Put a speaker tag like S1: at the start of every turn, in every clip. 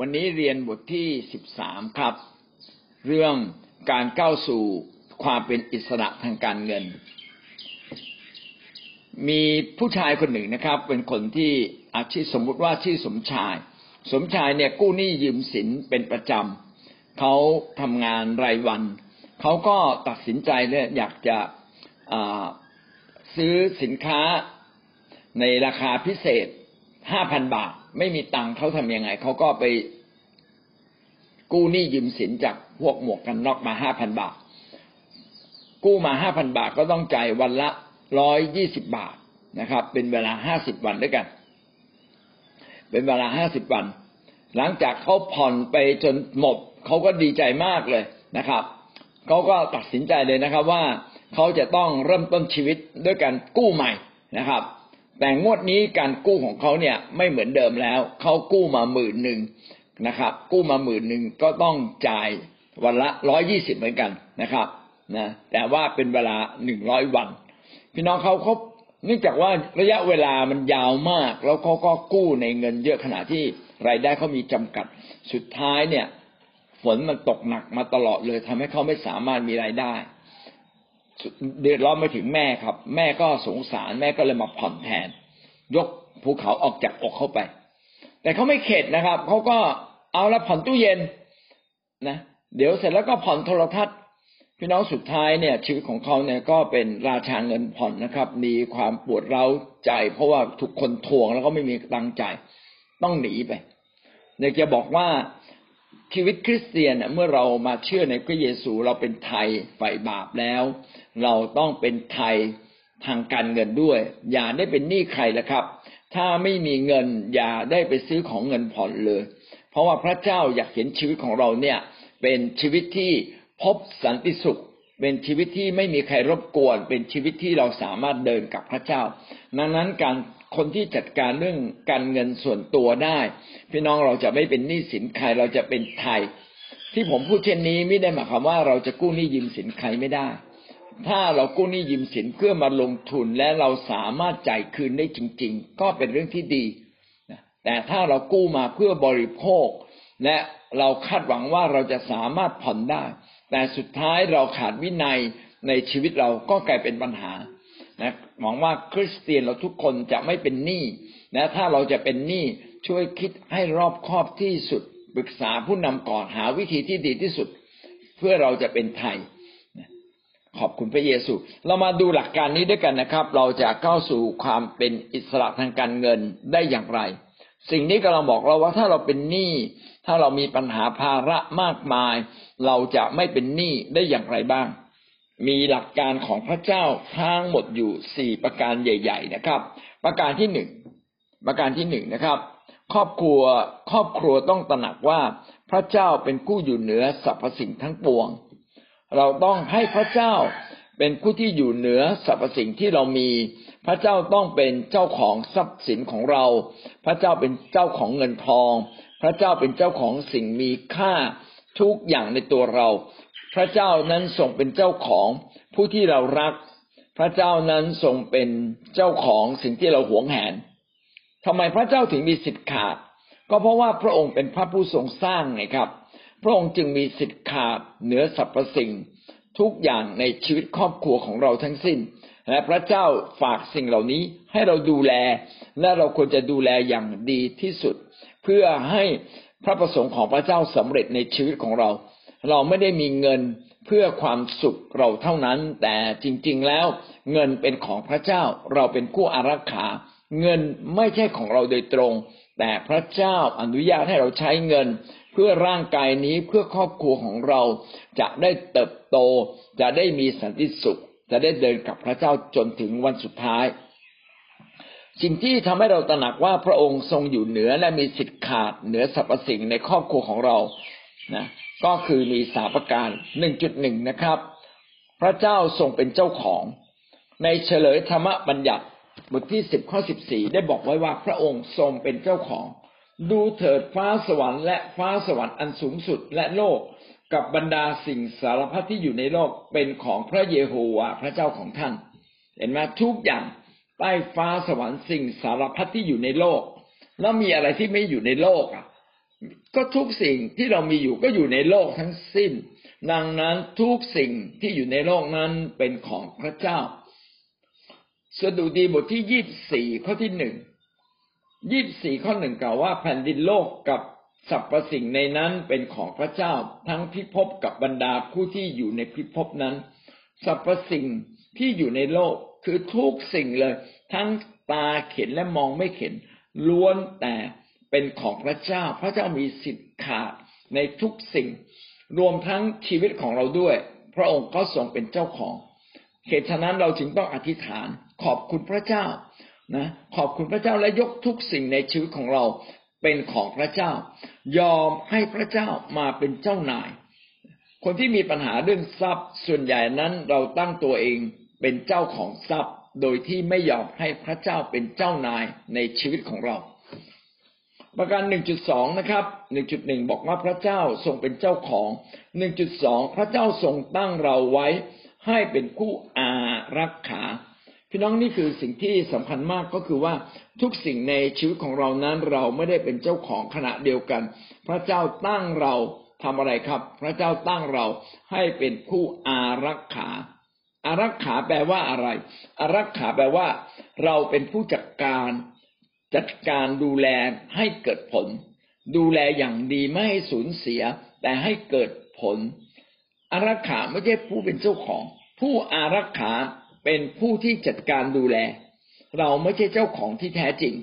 S1: วันนี้เรียนบทที่สิบสามครับ เรื่องการก้าวสู่ความเป็นอิสระทางการเงิน มีผู้ชายคนหนึ่งนะครับ เป็นคนที่อาชีพสมมุติว่าชื่อสมชาย สมชายเนี่ยกู้หนี้ยืมสินเป็นประจำเขาทำงานรายวันเขาก็ตัดสินใจเนี่ยอยากจะซื้อสินค้าในราคาพิเศษห้าพันบาท ไม่มีตังค์เขาทำยังไงเขาก็ไป กู้หนี้ยืมสินจากพวกหมวกกันน็อกมาห้าพันบาท กู้มาห้าพันบาทก็ต้องจ่ายวันละร้อยยี่สิบบาทนะครับ เป็นเวลาห้าสิบวันด้วยกัน เป็นเวลาห้าสิบวัน หลังจากเขาผ่อนไปจนหมดเขาก็ดีใจมากเลยนะครับเขาก็ตัดสินใจเลยนะครับว่าเขาจะต้องเริ่มต้นชีวิตด้วยการกู้ใหม่นะครับ แต่งวดนี้การกู้ของเขาเนี่ยไม่เหมือนเดิมแล้วเขากู้มาหมื่นหนึ่ง นะครับ กู้มาหมื่นหนึ่งก็ต้องจ่ายวันละร้อยยี่สิบเหมือนกันนะครับนะแต่ว่าเป็นเวลาหนึ่งร้อยวัน พี่น้องเขาเขาเนื่องจากว่าระยะเวลามันยาวมาก แล้วเขาก็กู้ในเงินเยอะขนาดที่รายได้เขามีจำกัดสุดท้ายเนี่ย ฝนมันตกหนักมาตลอดเลยทำให้เขาไม่สามารถมีรายได้เดือดร้อนไปถึงแม่ครับ แม่ก็สงสารแม่ก็เลยมาผ่อนแทน ยกภูเขาออกจากอกเขาไป แต่เขาไม่เข็ดนะครับเขาก็เอาละผ่อนตู้เย็นนะเดี๋ยวเสร็จแล้วก็ผ่อนโทรทัศน์ พี่น้องสุดท้ายเนี่ย ชีวิตของเขาเนี่ยก็เป็นราชาเงินผ่อนนะครับ มีความปวดเร้าใจ เพราะว่าถูกคนทวงแล้วก็ไม่มีตังใจต้องหนีไปอยากจะบอกว่าชีวิตคริสเตียนเมื่อเรามาเชื่อในพระเยซูเราเป็นไทยฝ่ายบาปแล้ว เราต้องเป็นไทยทางการเงินด้วย อย่าได้เป็นหนี้ใครละครับ ถ้าไม่มีเงินอย่าได้ไปซื้อของเงินผ่อนเลย เพราะว่าพระเจ้าอยากเห็นชีวิตของเราเนี่ยเป็นชีวิตที่พบสันติสุข เป็นชีวิตที่ไม่มีใครรบกวน เป็นชีวิตที่เราสามารถเดินกับพระเจ้า ดังนั้นการคนที่จัดการเรื่องการเงินส่วนตัวได้ พี่น้องเราจะไม่เป็นหนี้สินใครเราจะเป็นไทย ที่ผมพูดเช่นนี้ไม่ได้หมายความว่าเราจะกู้หนี้ยืมสินใครไม่ได้ ถ้าเรากู้หนี้ยืมสินเพื่อมาลงทุนและเราสามารถจ่ายคืนได้จริง ๆ ก็เป็นเรื่องที่ดีแต่ถ้าเรากู้มาเพื่อบริโภค และเราคาดหวังว่าเราจะสามารถผ่อนได้ แต่สุดท้ายเราขาดวินัยในชีวิตเราก็กลายเป็นปัญหานะหวังว่าคริสเตียนเราทุกคนจะไม่เป็นหนี้นะถ้าเราจะเป็นหนี้ช่วยคิดให้รอบคอบที่สุดปรึกษาผู้นำก่อนหาวิธีที่ดีที่สุด เพื่อเราจะเป็นไทย ขอบคุณพระเยซู เรามาดูหลักการนี้ด้วยกันนะครับ เราจะเข้าสู่ความเป็นอิสระทางการเงินได้อย่างไร สิ่งนี้กำลังบอกเราว่าถ้าเราเป็นหนี้ ถ้าเรามีปัญหาภาระมากมาย เราจะไม่เป็นหนี้ได้อย่างไรบ้าง มีหลักการของพระเจ้าทั้งหมดอยู่สี่ประการใหญ่ ๆ นะครับ ประการที่หนึ่งประการที่หนึ่งนะครับ ครอบครัวครอบครัวต้องตระหนักว่าพระเจ้าเป็นผู้อยู่เหนือสรรพสิ่งทั้งปวง เราต้องให้พระเจ้าเป็นผู้ที่อยู่เหนือสรรพสิ่งที่เรามี พระเจ้าต้องเป็นเจ้าของทรัพย์สินของเรา พระเจ้าเป็นเจ้าของเงินทอง พระเจ้าเป็นเจ้าของสิ่งมีค่าทุกอย่างในตัวเรา พระเจ้านั้นทรงเป็นเจ้าของผู้ที่เรารัก พระเจ้านั้นทรงเป็นเจ้าของสิ่งที่เราหวงแหนทำไมพระเจ้าถึงมีสิทธิ์ขาด ก็เพราะว่าพระองค์เป็นพระผู้ทรงสร้างไงครับ พระองค์จึงมีสิทธิ์ขาดเหนือสรรพสิ่ง ทุกอย่างในชีวิตครอบครัวของเราทั้งสิ้น และพระเจ้าฝากสิ่งเหล่านี้ให้เราดูแล และเราควรจะดูแลอย่างดีที่สุด เพื่อให้พระประสงค์ของพระเจ้าสำเร็จในชีวิตของเรา เราไม่ได้มีเงินเพื่อความสุขเราเท่านั้น แต่จริง ๆ แล้วเงินเป็นของพระเจ้าเราเป็นผู้อารักขา เงินไม่ใช่ของเราโดยตรง แต่พระเจ้าอนุญาตให้เราใช้เงิน เพื่อร่างกายนี้เพื่อครอบครัวของเราจะได้เติบโต จะได้มีสันติสุข จะได้เดินกับพระเจ้าจนถึงวันสุดท้าย สิ่งที่ทำให้เราตระหนักว่าพระองค์ทรงอยู่เหนือและมีสิทธิ์ขาดเหนือสรรพสิ่งในครอบครัวของเรานะก็คือมีสาประการหนึ่งจุดหนึ่งนะครับ พระเจ้าทรงเป็นเจ้าของ ในเฉลยธรรมบัญญัติ บทที่สิบข้อสิบสี่ได้บอกไว้ว่าพระองค์ทรงเป็นเจ้าของ ดูเถิดฟ้าสวรรค์และฟ้าสวรรค์อันสูงสุดและโลกกับบรรดาสิ่งสารพัดที่อยู่ในโลกเป็นของพระเยโฮวาห์พระเจ้าของท่าน เห็นไหมทุกอย่างใต้ฟ้าสวรรค์สิ่งสารพัดที่อยู่ในโลก แล้วมีอะไรที่ไม่อยู่ในโลกอะ ก็ทุกสิ่งที่เรามีอยู่ก็อยู่ในโลกทั้งสิ้น ดังนั้นทุกสิ่งที่อยู่ในโลกนั้นเป็นของพระเจ้า สดุดีบทที่ยี่บสี่ข้อที่หนึ่งยี่บสี่ข้อหนึ่งกล่าวว่าแผ่นดินโลกกับสรรพสิ่งในนั้นเป็นของพระเจ้า ทั้งพิภพกับบรรดาผู้ที่อยู่ในพิภพนั้นสรรพสิ่งที่อยู่ในโลกคือทุกสิ่งเลย ทั้งตาเข็นและมองไม่เข็น ล้วนแต่เป็นของพระเจ้า พระเจ้ามีสิทธิ์ขาดในทุกสิ่ง รวมทั้งชีวิตของเราด้วย พระองค์ก็ทรงเป็นเจ้าของเหตุฉะนั้นเราจึงต้องอธิษฐาน ขอบคุณพระเจ้านะขอบคุณพระเจ้าและยกทุกสิ่งในชีวิตของเราเป็นของพระเจ้า ยอมให้พระเจ้ามาเป็นเจ้านาย คนที่มีปัญหาเรื่องทรัพย์ ส่วนใหญ่นั้นเราตั้งตัวเองเป็นเจ้าของทรัพย์ โดยที่ไม่ยอมให้พระเจ้าเป็นเจ้านายในชีวิตของเรา ประการ 1.2 นะครับ 1.1 บอกว่าพระเจ้าทรงเป็นเจ้าของ 1.2 พระเจ้าทรงตั้งเราไว้ให้เป็นผู้อารักขา พี่น้องนี่คือสิ่งที่สำคัญมากก็คือว่าทุกสิ่งในชีวิตของเรานั้นเราไม่ได้เป็นเจ้าของขณะเดียวกัน พระเจ้าตั้งเราทำอะไรครับ พระเจ้าตั้งเราให้เป็นผู้อารักขา อารักขาแปลว่าอะไร อารักขาแปลว่า เราเป็นผู้จัดการ จัดการดูแลให้เกิดผล ดูแลอย่างดีไม่ให้สูญเสีย แต่ให้เกิดผล อารักขาไม่ใช่ผู้เป็นเจ้าของ ผู้อารักขา เป็นผู้ที่จัดการดูแล เราไม่ใช่เจ้าของที่แท้จริง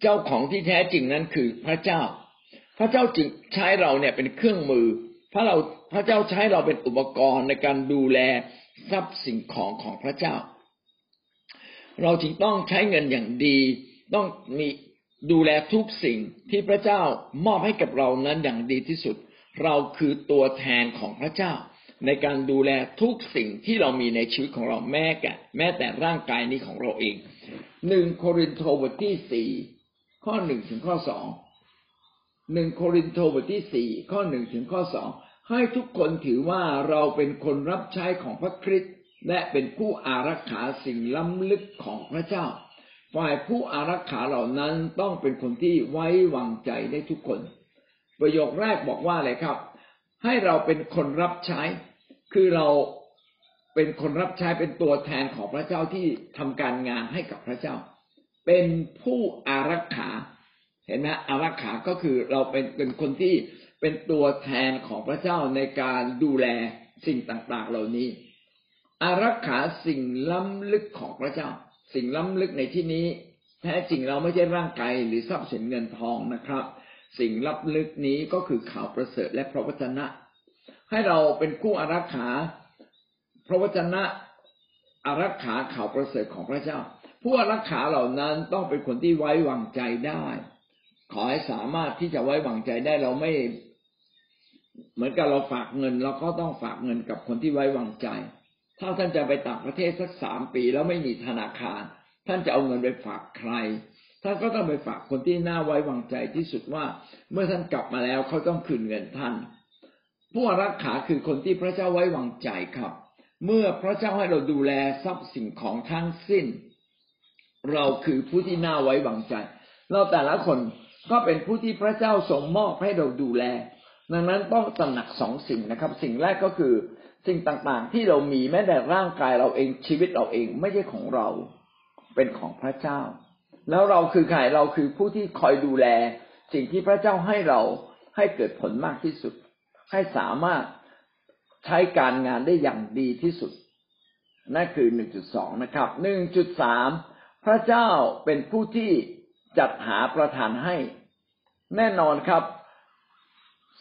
S1: เจ้าของที่แท้จริงนั้นคือพระเจ้า พระเจ้าจึงใช้เราเนี่ยเป็นเครื่องมือ พระเราพระเจ้าใช้เราเป็นอุปกรณ์ในการดูแลทรัพย์สิ่งของของพระเจ้า เราจึงต้องใช้เงินอย่างดี ต้องมีดูแลทุกสิ่งที่พระเจ้ามอบให้กับเรานั้นอย่างดีที่สุด เราคือตัวแทนของพระเจ้า ในการดูแลทุกสิ่งที่เรามีในชีวิตของเราแม้แก่แม้แต่ร่างกายนี้ของเราเองหนึ่งโครินโตบทที่สี่ข้อหนึ่งถึงข้อสองหนึ่งโครินโตบทที่สี่ข้อหนึ่งถึงข้อสองให้ทุกคนถือว่าเราเป็นคนรับใช้ของพระคริสต์และเป็นผู้อารักขาสิ่งล้ำลึกของพระเจ้า ฝ่ายผู้อารักขาเหล่านั้นต้องเป็นคนที่ไว้วางใจได้ทุกคน ประโยคแรกบอกว่าอะไรครับ ให้เราเป็นคนรับใช้ คือเราเป็นคนรับใช้เป็นตัวแทนของพระเจ้าที่ทำการงานให้กับพระเจ้า เป็นผู้อารักขาเห็นไหมอารักขาก็คือเราเป็นเป็นคนที่เป็นตัวแทนของพระเจ้าในการดูแลสิ่งต่าง ๆ เหล่านี้ อารักขาสิ่งล้ำลึกของพระเจ้า สิ่งล้ำลึกในที่นี้ แท้จริงเราไม่ใช่ร่างกายหรือทรัพย์สินเงินทองนะครับ สิ่งล้ำลึกนี้ก็คือข่าวประเสริฐและพระวจนะ ให้เราเป็นผู้อารักขาพระวจนะอารักขาข่าวประเสริฐของพระเจ้า ผู้อารักขาเหล่านั้นต้องเป็นคนที่ไว้วางใจได้ ขอให้สามารถที่จะไว้วางใจได้เราไม่ เหมือนกับเราฝากเงินเราก็ต้องฝากเงินกับคนที่ไว้วางใจ ถ้าท่านจะไปต่างประเทศสักสามปีแล้วไม่มีธนาคาร ท่านจะเอาเงินไปฝากใครท่านก็ต้องไปฝากคนที่น่าไว้วางใจที่สุดว่า เมื่อท่านกลับมาแล้วเขาต้องคืนเงินท่าน ผู้รักขาคือคนที่พระเจ้าไว้วางใจครับ เมื่อพระเจ้าให้เราดูแลทรัพย์สิ่งของทั้งสิ้น เราคือผู้ที่น่าไว้วางใจ เราแต่ละคนก็เป็นผู้ที่พระเจ้าทรงมอบให้เราดูแล ดังนั้นต้องตระหนักสองสิ่งนะครับ สิ่งแรกก็คือสิ่งต่างๆ ที่เรามีแม้แต่ร่างกายเราเองชีวิตเราเองไม่ใช่ของเรา เป็นของพระเจ้า แล้วเราคือใครเราคือผู้ที่คอยดูแล สิ่งที่พระเจ้าให้เราให้เกิดผลมากที่สุด ให้สามารถใช้การงานได้อย่างดีที่สุด นั่นคือหนึ่งจุดสองนะครับหนึ่งจุดสามพระเจ้าเป็นผู้ที่จัดหาประทานให้ แน่นอนครับ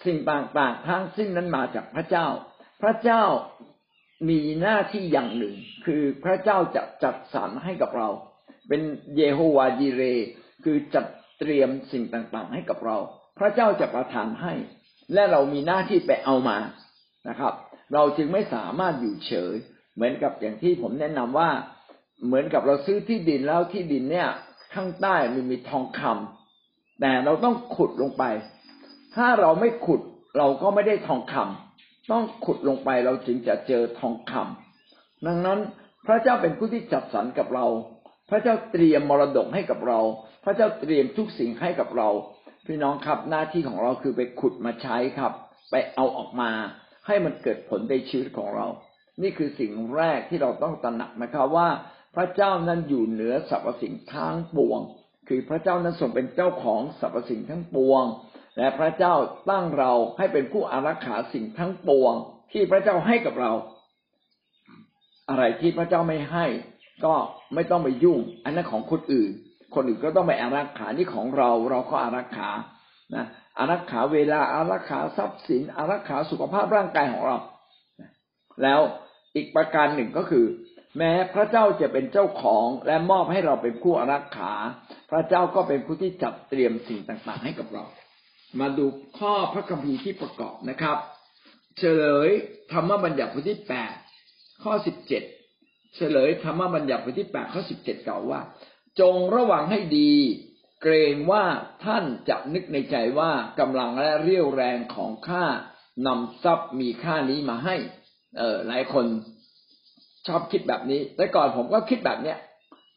S1: สิ่งต่างๆทั้งสิ้นนั้นมาจากพระเจ้า พระเจ้ามีหน้าที่อย่างหนึ่ง คือพระเจ้าจะจัดสรรให้กับเรา เป็นเยโฮวาจีเร คือจัดเตรียมสิ่งต่างๆ ให้กับเรา พระเจ้าจะประทานให้ และเรามีหน้าที่ไปเอามานะครับ เราจึงไม่สามารถอยู่เฉย เหมือนกับอย่างที่ผมแนะนำว่า เหมือนกับเราซื้อที่ดินแล้วที่ดินเนี่ย ข้างใต้มันมีทองคำแต่เราต้องขุดลงไป ถ้าเราไม่ขุดเราก็ไม่ได้ทองคำต้องขุดลงไปเราจึงจะเจอทองคำดังนั้นพระเจ้าเป็นผู้ที่จัดสรรกับเรา พระเจ้าเตรียมมรดกให้กับเรา พระเจ้าเตรียมทุกสิ่งให้กับเรา พี่น้องครับหน้าที่ของเราคือไปขุดมาใช้ครับ ไปเอาออกมาให้มันเกิดผลในชีวิตของเรา นี่คือสิ่งแรกที่เราต้องตระหนักนะครับว่า พระเจ้านั้นอยู่เหนือสรรพสิ่งทั้งปวง คือพระเจ้านั้นทรงเป็นเจ้าของสรรพสิ่งทั้งปวง และพระเจ้าตั้งเราให้เป็นผู้อารักขาสิ่งทั้งปวง ที่พระเจ้าให้กับเรา อะไรที่พระเจ้าไม่ให้ ก็ไม่ต้องไปยุ่ง อันนั้นของคนอื่น คนอื่นก็ต้องไปอารักขานี่ของเราเราก็อารักขานะอารักขาเวลาอารักขาทรัพย์สินอารักขาสุขภาพร่างกายของเรา แล้วอีกประการหนึ่งก็คือ แม้พระเจ้าจะเป็นเจ้าของและมอบให้เราเป็นผู้อารักขา พระเจ้าก็เป็นผู้ที่จัดเตรียมสิ่งต่างๆ ให้กับเรา มาดูข้อพระคัมภีร์ที่ประกอบนะครับ เฉลยธรรมบัญญัติบทที่แปดข้อสิบเจ็ดเฉลยธรรมบัญญัติบทที่แปดข้อสิบเจ็ดกล่าวว่า จงระวังให้ดี เกรงว่าท่านจะนึกในใจว่ากำลังและเรี่ยวแรงของข้านำทรัพย์มีค่านี้มาให้ เออหลายคนชอบคิดแบบนี้ แต่ก่อนผมก็คิดแบบเนี้ย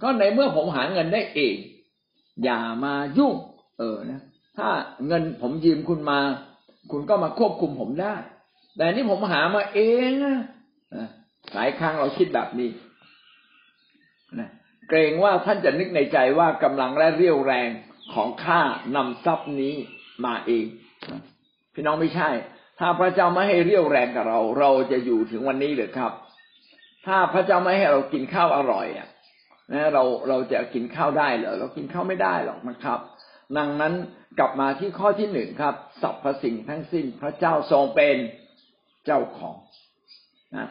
S1: ก็ในเมื่อผมหาเงินได้เอง อย่ามายุ่ง เออนะถ้าเงินผมยืมคุณมา คุณก็มาควบคุมผมได้ แต่นี่ผมหามาเองนะหลายครั้งเราคิดแบบนี้นะ เกรงว่าท่านจะนึกในใจว่ากำลังและเรี่ยวแรงของข้านำทรัพย์นี้มาเอง พี่น้องไม่ใช่ ถ้าพระเจ้าไม่ให้เรี่ยวแรงกับเรา เราจะอยู่ถึงวันนี้หรือครับ ถ้าพระเจ้าไม่ให้เรากินข้าวอร่อยอะนะเราเราจะกินข้าวได้เหรอเรากินข้าวไม่ได้หรอกนะครับ ดังนั้นกลับมาที่ข้อที่หนึ่งครับสรรพสิ่งทั้งสิ้นพระเจ้าทรงเป็นเจ้าของ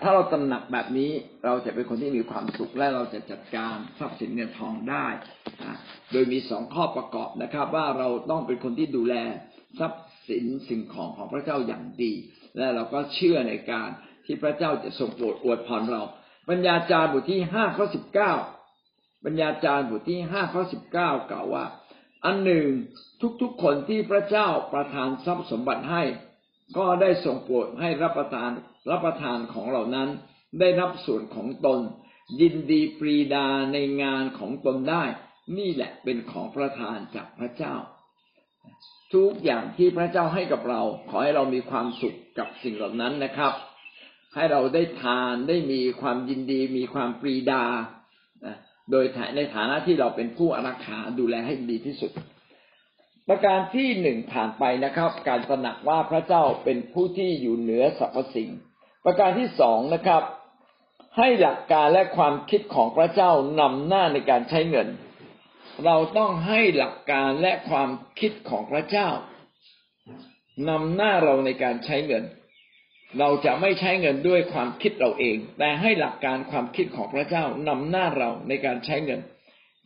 S1: ถ้าเราตระหนักแบบนี้เราจะเป็นคนที่มีความสุขและเราจะจัดการทรัพย์สินเงินทองได้ โดยมีสองข้อประกอบนะครับ ว่าเราต้องเป็นคนที่ดูแลทรัพย์สินสิ่งของของพระเจ้าอย่างดี และเราก็เชื่อในการที่พระเจ้าจะทรงโปรดอวยพรเราปัญญาจารย์บทที่ห้าข้อสิบเก้าปัญญาจารย์บทที่ห้าข้อสิบเก้ากล่าวว่า อันหนึ่งทุกๆคนที่พระเจ้าประทานทรัพย์สมบัติให้ ก็ได้ทรงโปรดให้รับประทานรับประทานของเหล่านั้น ได้รับส่วนของตน ยินดีปรีดาในงานของตนได้ นี่แหละเป็นของประทานจากพระเจ้า ทุกอย่างที่พระเจ้าให้กับเรา ขอให้เรามีความสุขกับสิ่งเหล่านั้นนะครับ ให้เราได้ทานได้มีความยินดี มีความปรีดาโดยในฐานะที่เราเป็นผู้อารักขาดูแลให้ดีที่สุด ประการที่หนึ่งผ่านไปนะครับ การตระหนักว่าพระเจ้าเป็นผู้ที่อยู่เหนือสรรพสิ่ง ประการที่สองนะครับ ให้หลักการและความคิดของพระเจ้านำหน้าในการใช้เงิน เราต้องให้หลักการและความคิดของพระเจ้านำหน้าเราในการใช้เงิน เราจะไม่ใช้เงินด้วยความคิดเราเอง แต่ให้หลักการความคิดของพระเจ้านำหน้าเราในการใช้เงิน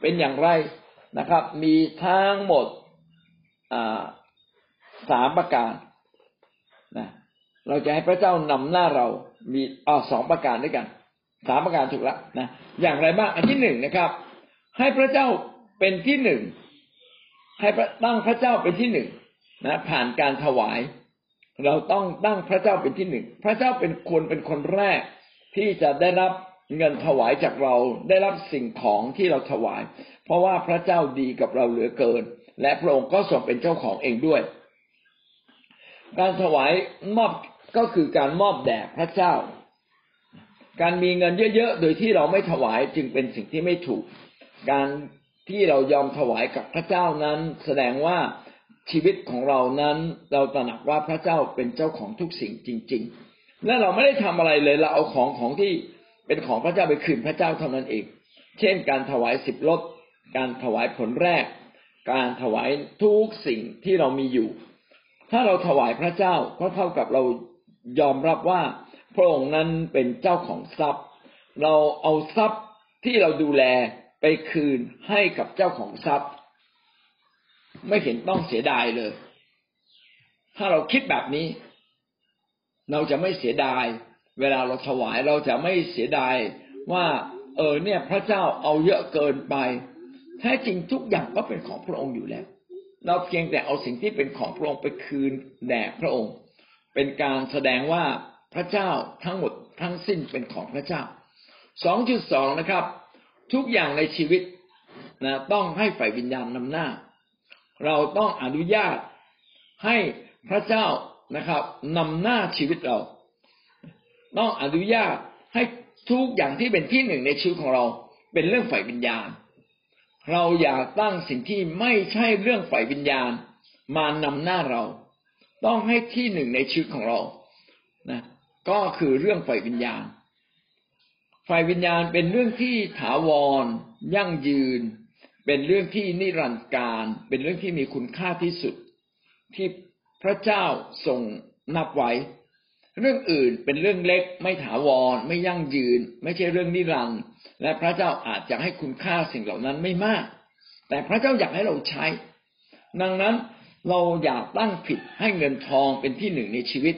S1: เป็นอย่างไรนะครับ มีทั้งหมด สามประการนะเราจะให้พระเจ้านำหน้าเรามีอ๋อสองประการด้วยกันสามประการถูกแล้วนะอย่างไรบ้างอันที่หนึ่งนะครับ ให้พระเจ้าเป็นที่หนึ่งให้ตั้งพระเจ้าเป็นที่หนึ่งนะผ่านการถวาย เราต้องตั้งพระเจ้าเป็นที่หนึ่งพระเจ้าเป็นคนเป็นคนแรกที่จะได้รับเงินถวายจากเราได้รับสิ่งของที่เราถวาย เพราะว่าพระเจ้าดีกับเราเหลือเกิน และพระองค์ก็ทรงเป็นเจ้าของเองด้วย การถวายมอบก็คือการมอบแด่พระเจ้า การมีเงินเยอะๆ โดยที่เราไม่ถวายจึงเป็นสิ่งที่ไม่ถูก การที่เรายอมถวายกับพระเจ้านั้น แสดงว่าชีวิตของเรานั้นเราตระหนักว่าพระเจ้าเป็นเจ้าของทุกสิ่งจริง ๆ และเราไม่ได้ทำอะไรเลยเราเอาของของที่เป็นของพระเจ้าไปคืนพระเจ้าเท่านั้นเอง เช่น การถวายสิบลดการถวายผลแรก การถวายทุกสิ่งที่เรามีอยู่ ถ้าเราถวายพระเจ้าก็เท่ากับเรายอมรับว่าพระองค์นั้นเป็นเจ้าของทรัพย์ เราเอาทรัพย์ที่เราดูแลไปคืนให้กับเจ้าของทรัพย์ ไม่เห็นต้องเสียดายเลย ถ้าเราคิดแบบนี้ เราจะไม่เสียดาย เวลาเราถวายเราจะไม่เสียดายว่า เออเนี่ย พระเจ้าเอาเยอะเกินไป แท้จริงทุกอย่างก็เป็นของพระองค์อยู่แล้ว เราเพียงแต่เอาสิ่งที่เป็นของพระองค์ไปคืนแด่พระองค์ เป็นการแสดงว่าพระเจ้าทั้งหมดทั้งสิ้นเป็นของพระเจ้า 2.2 นะครับ ทุกอย่างในชีวิตนะต้องให้ฝ่ายวิญญาณนำหน้า เราต้องอนุญาตให้พระเจ้านะครับนำหน้าชีวิตเรา ต้องอนุญาตให้ทุกอย่างที่เป็นที่หนึ่งในชีวิตของเรา เป็นเรื่องฝ่ายวิญญาณ เราอย่าตั้งสิ่งที่ไม่ใช่เรื่องฝ่ายวิญญาณ มานำหน้าเรา ต้องให้ที่หนึ่งในชีวิตของเรานะก็คือเรื่องฝ่ายวิญญาณ ฝ่ายวิญญาณเป็นเรื่องที่ถาวร ยั่งยืน เป็นเรื่องที่นิรันดร์การ เป็นเรื่องที่มีคุณค่าที่สุด ที่พระเจ้าทรงนับไว้ เรื่องอื่นเป็นเรื่องเล็ก ไม่ถาวร ไม่ยั่งยืน ไม่ใช่เรื่องนิรันดร์และพระเจ้าอาจจะให้คุณค่าสิ่งเหล่านั้นไม่มาก แต่พระเจ้าอยากให้เราใช้ ดังนั้นเราอยากตั้งผิดให้เงินทองเป็นที่หนึ่งในชีวิต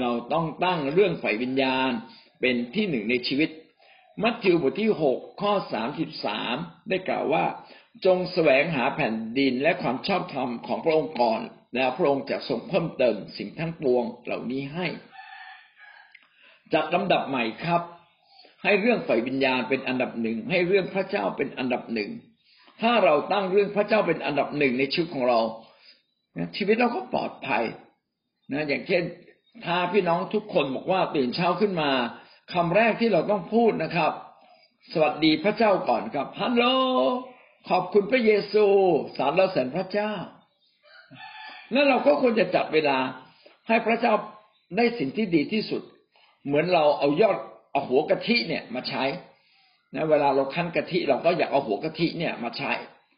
S1: เราต้องตั้งเรื่องฝ่ายวิญญาณเป็นที่หนึ่งในชีวิต มัทธิวบทที่หกข้อสามสิบสามได้กล่าวว่า จงแสวงหาแผ่นดินและความชอบธรรมของพระองค์ก่อน แล้วพระองค์จะทรงเพิ่มเติมสิ่งทั้งปวงเหล่านี้ให้ จัดลำดับใหม่ครับ ให้เรื่องฝ่ายวิญญาณเป็นอันดับหนึ่งให้เรื่องพระเจ้าเป็นอันดับหนึ่งถ้าเราตั้งเรื่องพระเจ้าเป็นอันดับหนึ่งในชีวิตของเราชีวิตเราก็ปลอดภัยนะอย่างเช่น ถ้าพี่น้องทุกคนบอกว่าตื่นเช้าขึ้นมาคำแรกที่เราต้องพูดนะครับ สวัสดีพระเจ้าก่อนครับฮัลโหลขอบคุณพระเยซูสารเราแสนพระเจ้าแล้วเราก็ควรจะจัดเวลาให้พระเจ้าได้สิ่งที่ดีที่สุด เหมือนเราเอายอดเอาหัวกะทิเนี่ยมาใช้นะเวลาเราคั้นกะทิเราก็อยากเอาหัวกะทิเนี่ยมาใช้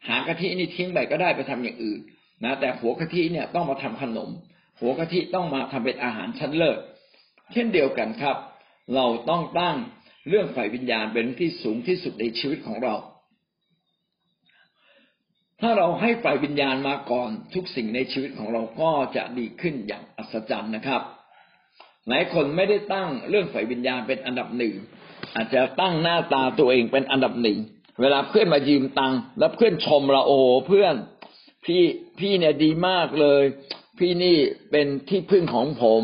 S1: หากะทินี่ทิ้งไปก็ได้ไปทำอย่างอื่นนะแต่หัวกะทิเนี่ยต้องมาทำขนม หัวกะทิต้องมาทำเป็นอาหารชั้นเลิศเช่นเดียวกันครับ เราต้องตั้งเรื่องฝ่ายวิญญาณเป็นที่สูงที่สุดในชีวิตของเรา ถ้าเราให้ฝ่ายวิญญาณมาก่อนทุกสิ่งในชีวิตของเราก็จะดีขึ้นอย่างอัศจรรย์นะครับ หลายคนไม่ได้ตั้งเรื่องฝ่ายวิญญาณเป็นอันดับหนึ่งอาจจะตั้งหน้าตาตัวเองเป็นอันดับหนึ่งเวลาเพื่อนมายืมตังค์แล้วเพื่อนชมเราโอ้เพื่อนพี่พี่เนี่ยดีมากเลย พี่นี่เป็นที่พึ่งของผม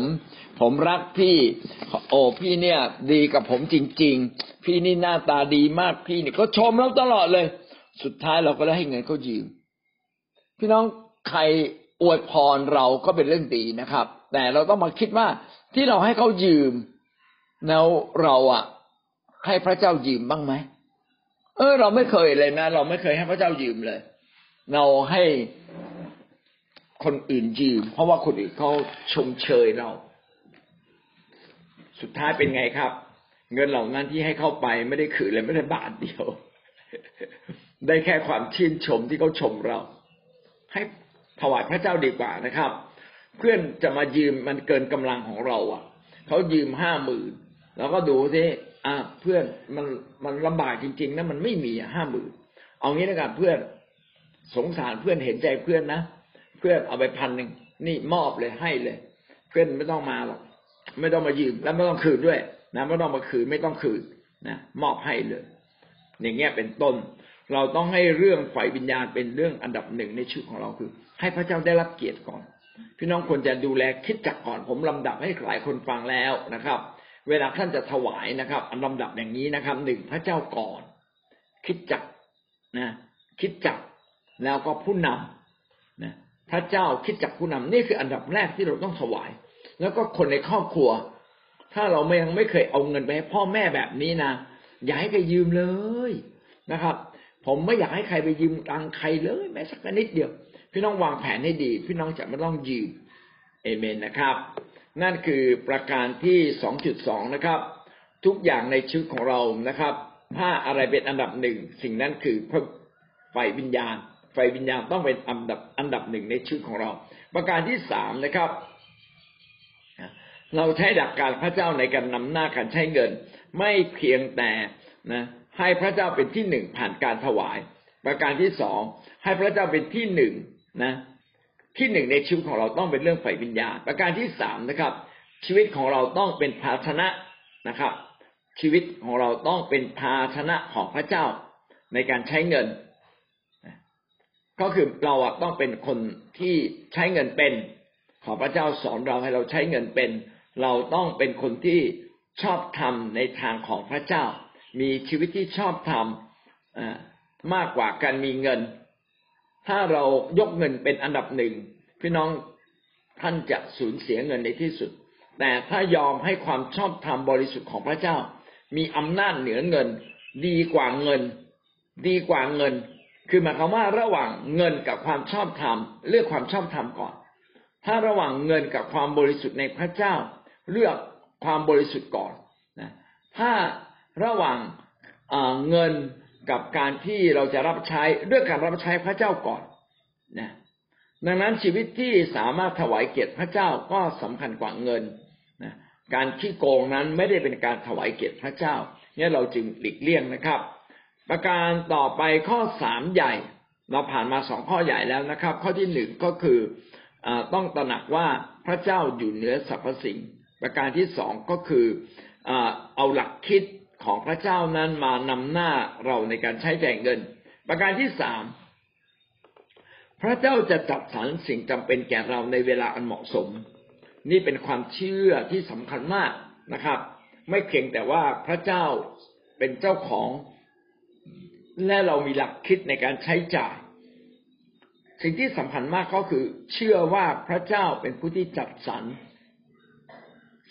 S1: ผมรักพี่ โอ้พี่เนี่ย ดีกับผมจริง ๆ พี่นี่หน้าตาดีมากพี่เนี่ยก็ชมเราตลอดเลย สุดท้ายเราก็ได้ให้เงินเขายืม พี่น้องใคร อวยพรเราก็เป็นเรื่องดีนะครับ แต่เราต้องมาคิดว่าที่เราให้เขายืมแล้วเราอะ ให้พระเจ้ายืมบ้างไหมเออ เราไม่เคยเลยนะ เราไม่เคยให้พระเจ้ายืมเลย เราให้คนอื่นยืม เพราะว่าคนอื่นเขาชมเชยเรา สุดท้ายเป็นไงครับ เงินเหล่านั้นที่ให้เข้าไปไม่ได้คืนเลยไม่ได้บาทเดียว ได้แค่ความชื่นชมที่เขาชมเรา ให้ ถวายพระเจ้าดีกว่านะครับ เพื่อนจะมายืมมันเกินกำลังของเรา อะเขายืมห้าหมื่นเราก็ดูสิอ่าเพื่อนมันมันลำบากจริงๆนะมันไม่มีห้าหมื่นเอางี้นะครับเพื่อนสงสารเพื่อนเห็นใจเพื่อนนะเพื่อนเอาไปพันหนึ่งนี่มอบเลยให้เลย เพื่อนไม่ต้องมาหรอกไม่ต้องมายืมแล้วไม่ต้องคืนด้วยนะไม่ต้องมาคืนไม่ต้องคืนนะมอบให้เลย อย่างเงี้ยเป็นต้น เราต้องให้เรื่องฝ่ายวิญญาณเป็นเรื่องอันดับหนึ่งในชีวิตของเราคือ ให้พระเจ้าได้รับเกียรติก่อน พี่น้องควรจะดูแลคิดจักก่อนผมลำดับให้หลายคนฟังแล้วนะครับ เวลาท่านจะถวายนะครับอันลำดับอย่างนี้นะครับหนึ่งพระเจ้าก่อน คิดจักนะ คิดจักแล้วก็ผู้นำนะพระเจ้าคิดจากผู้นำนี่คืออันดับแรกที่เราต้องถวาย แล้วก็คนในครอบครัว ถ้าเราไม่ยังไม่เคยเอาเงินไปให้พ่อแม่แบบนี้นะอย่าให้ใครยืมเลยนะครับ ผมไม่อยากให้ใครไปยืมตังใครเลยแม้สักนิดเดียว พี่น้องวางแผนให้ดี พี่น้องจะไม่ต้องยืมเอเมนนะครับ นั่นคือประการที่สองจุดสองนะครับ ทุกอย่างในชีวิตของเรานะครับ ถ้าอะไรเป็นอันดับหนึ่งสิ่งนั้นคือไฟวิญญาณ ไฟวิญญาณต้องเป็นอันดับอันดับหนึ่งในชีวิตของเรา ประการที่สามนะครับ เราใช้ดักการพระเจ้าในการนำหน้าการใช้เงิน ไม่เพียงแต่นะ ให้พระเจ้าเป็นที่หนึ่งผ่านการถวาย ประการที่สองให้พระเจ้าเป็นที่หนึ่งนะที่หนึ่งในชีวิตของเราต้องเป็นเรื่องไฟวิญญาณ ประการที่สามนะครับ ชีวิตของเราต้องเป็นภาชนะนะครับ ชีวิตของเราต้องเป็นภาชนะของพระเจ้าในการใช้เงิน ก็คือเราต้องเป็นคนที่ใช้เงินเป็น ขอพระเจ้าสอนเราให้เราใช้เงินเป็น เราต้องเป็นคนที่ชอบทำในทางของพระเจ้า มีชีวิตที่ชอบทำมากกว่าการมีเงิน ถ้าเรายกเงินเป็นอันดับหนึ่งพี่น้องท่านจะสูญเสียเงินในที่สุด แต่ถ้ายอมให้ความชอบธรรมบริสุทธิ์ของพระเจ้า มีอำนาจเหนือเงิน ดีกว่าเงิน ดีกว่าเงิน คือหมายความว่าระหว่างเงินกับความชอบธรรมเลือกความชอบธรรมก่อน ถ้าระหว่างเงินกับความบริสุทธิ์ในพระเจ้า เลือกความบริสุทธิ์ก่อนนะถ้า ระหว่างเงินกับการที่เราจะรับใช้เรื่องการรับใช้พระเจ้าก่อนนะดังนั้นชีวิตที่สามารถถวายเกียรติพระเจ้าก็สำคัญกว่าเงินนะการขี้โกงนั้นไม่ได้เป็นการถวายเกียรติพระเจ้าเนี่ยเราจึงหลีกเลี่ยงนะครับ ประการต่อไปข้อสามใหญ่ เราผ่านมาสองข้อใหญ่แล้วนะครับ ข้อที่หนึ่งก็คืออต้องตระหนักว่าพระเจ้าอยู่เหนือสรรพสิ่ง ประการที่สองก็คือเอาหลักคิด ของพระเจ้านั้นมานำหน้าเราในการใช้แจ่ายเงิน ประการที่สามพระเจ้าจะจัดสรรสิ่งจำเป็นแก่เราในเวลาอันเหมาะสม นี่เป็นความเชื่อที่สำคัญมากนะครับ ไม่เพียงแต่ว่าพระเจ้าเป็นเจ้าของ และเรามีหลักคิดในการใช้จ่าย สิ่งที่สำคัญมากก็คือ เชื่อว่าพระเจ้าเป็นผู้ที่จัดสรร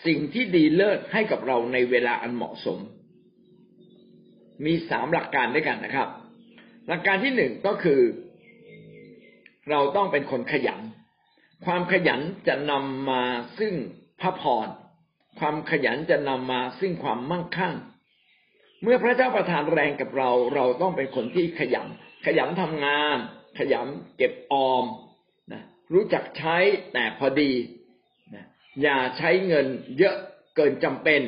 S1: สิ่งที่ดีเลิศให้กับเราในเวลาอันเหมาะสม มีสามหลักการด้วยกันนะครับ หลักการที่หนึ่งก็คือ เราต้องเป็นคนขยัน ความขยันจะนำมาซึ่งพระพร ความขยันจะนำมาซึ่งความมั่งคั่ง เมื่อพระเจ้าประทานแรงกับเรา เราต้องเป็นคนที่ขยัน ขยันทำงาน ขยันเก็บออมนะรู้จักใช้แต่พอดีนะอย่าใช้เงินเยอะเกินจำเป็น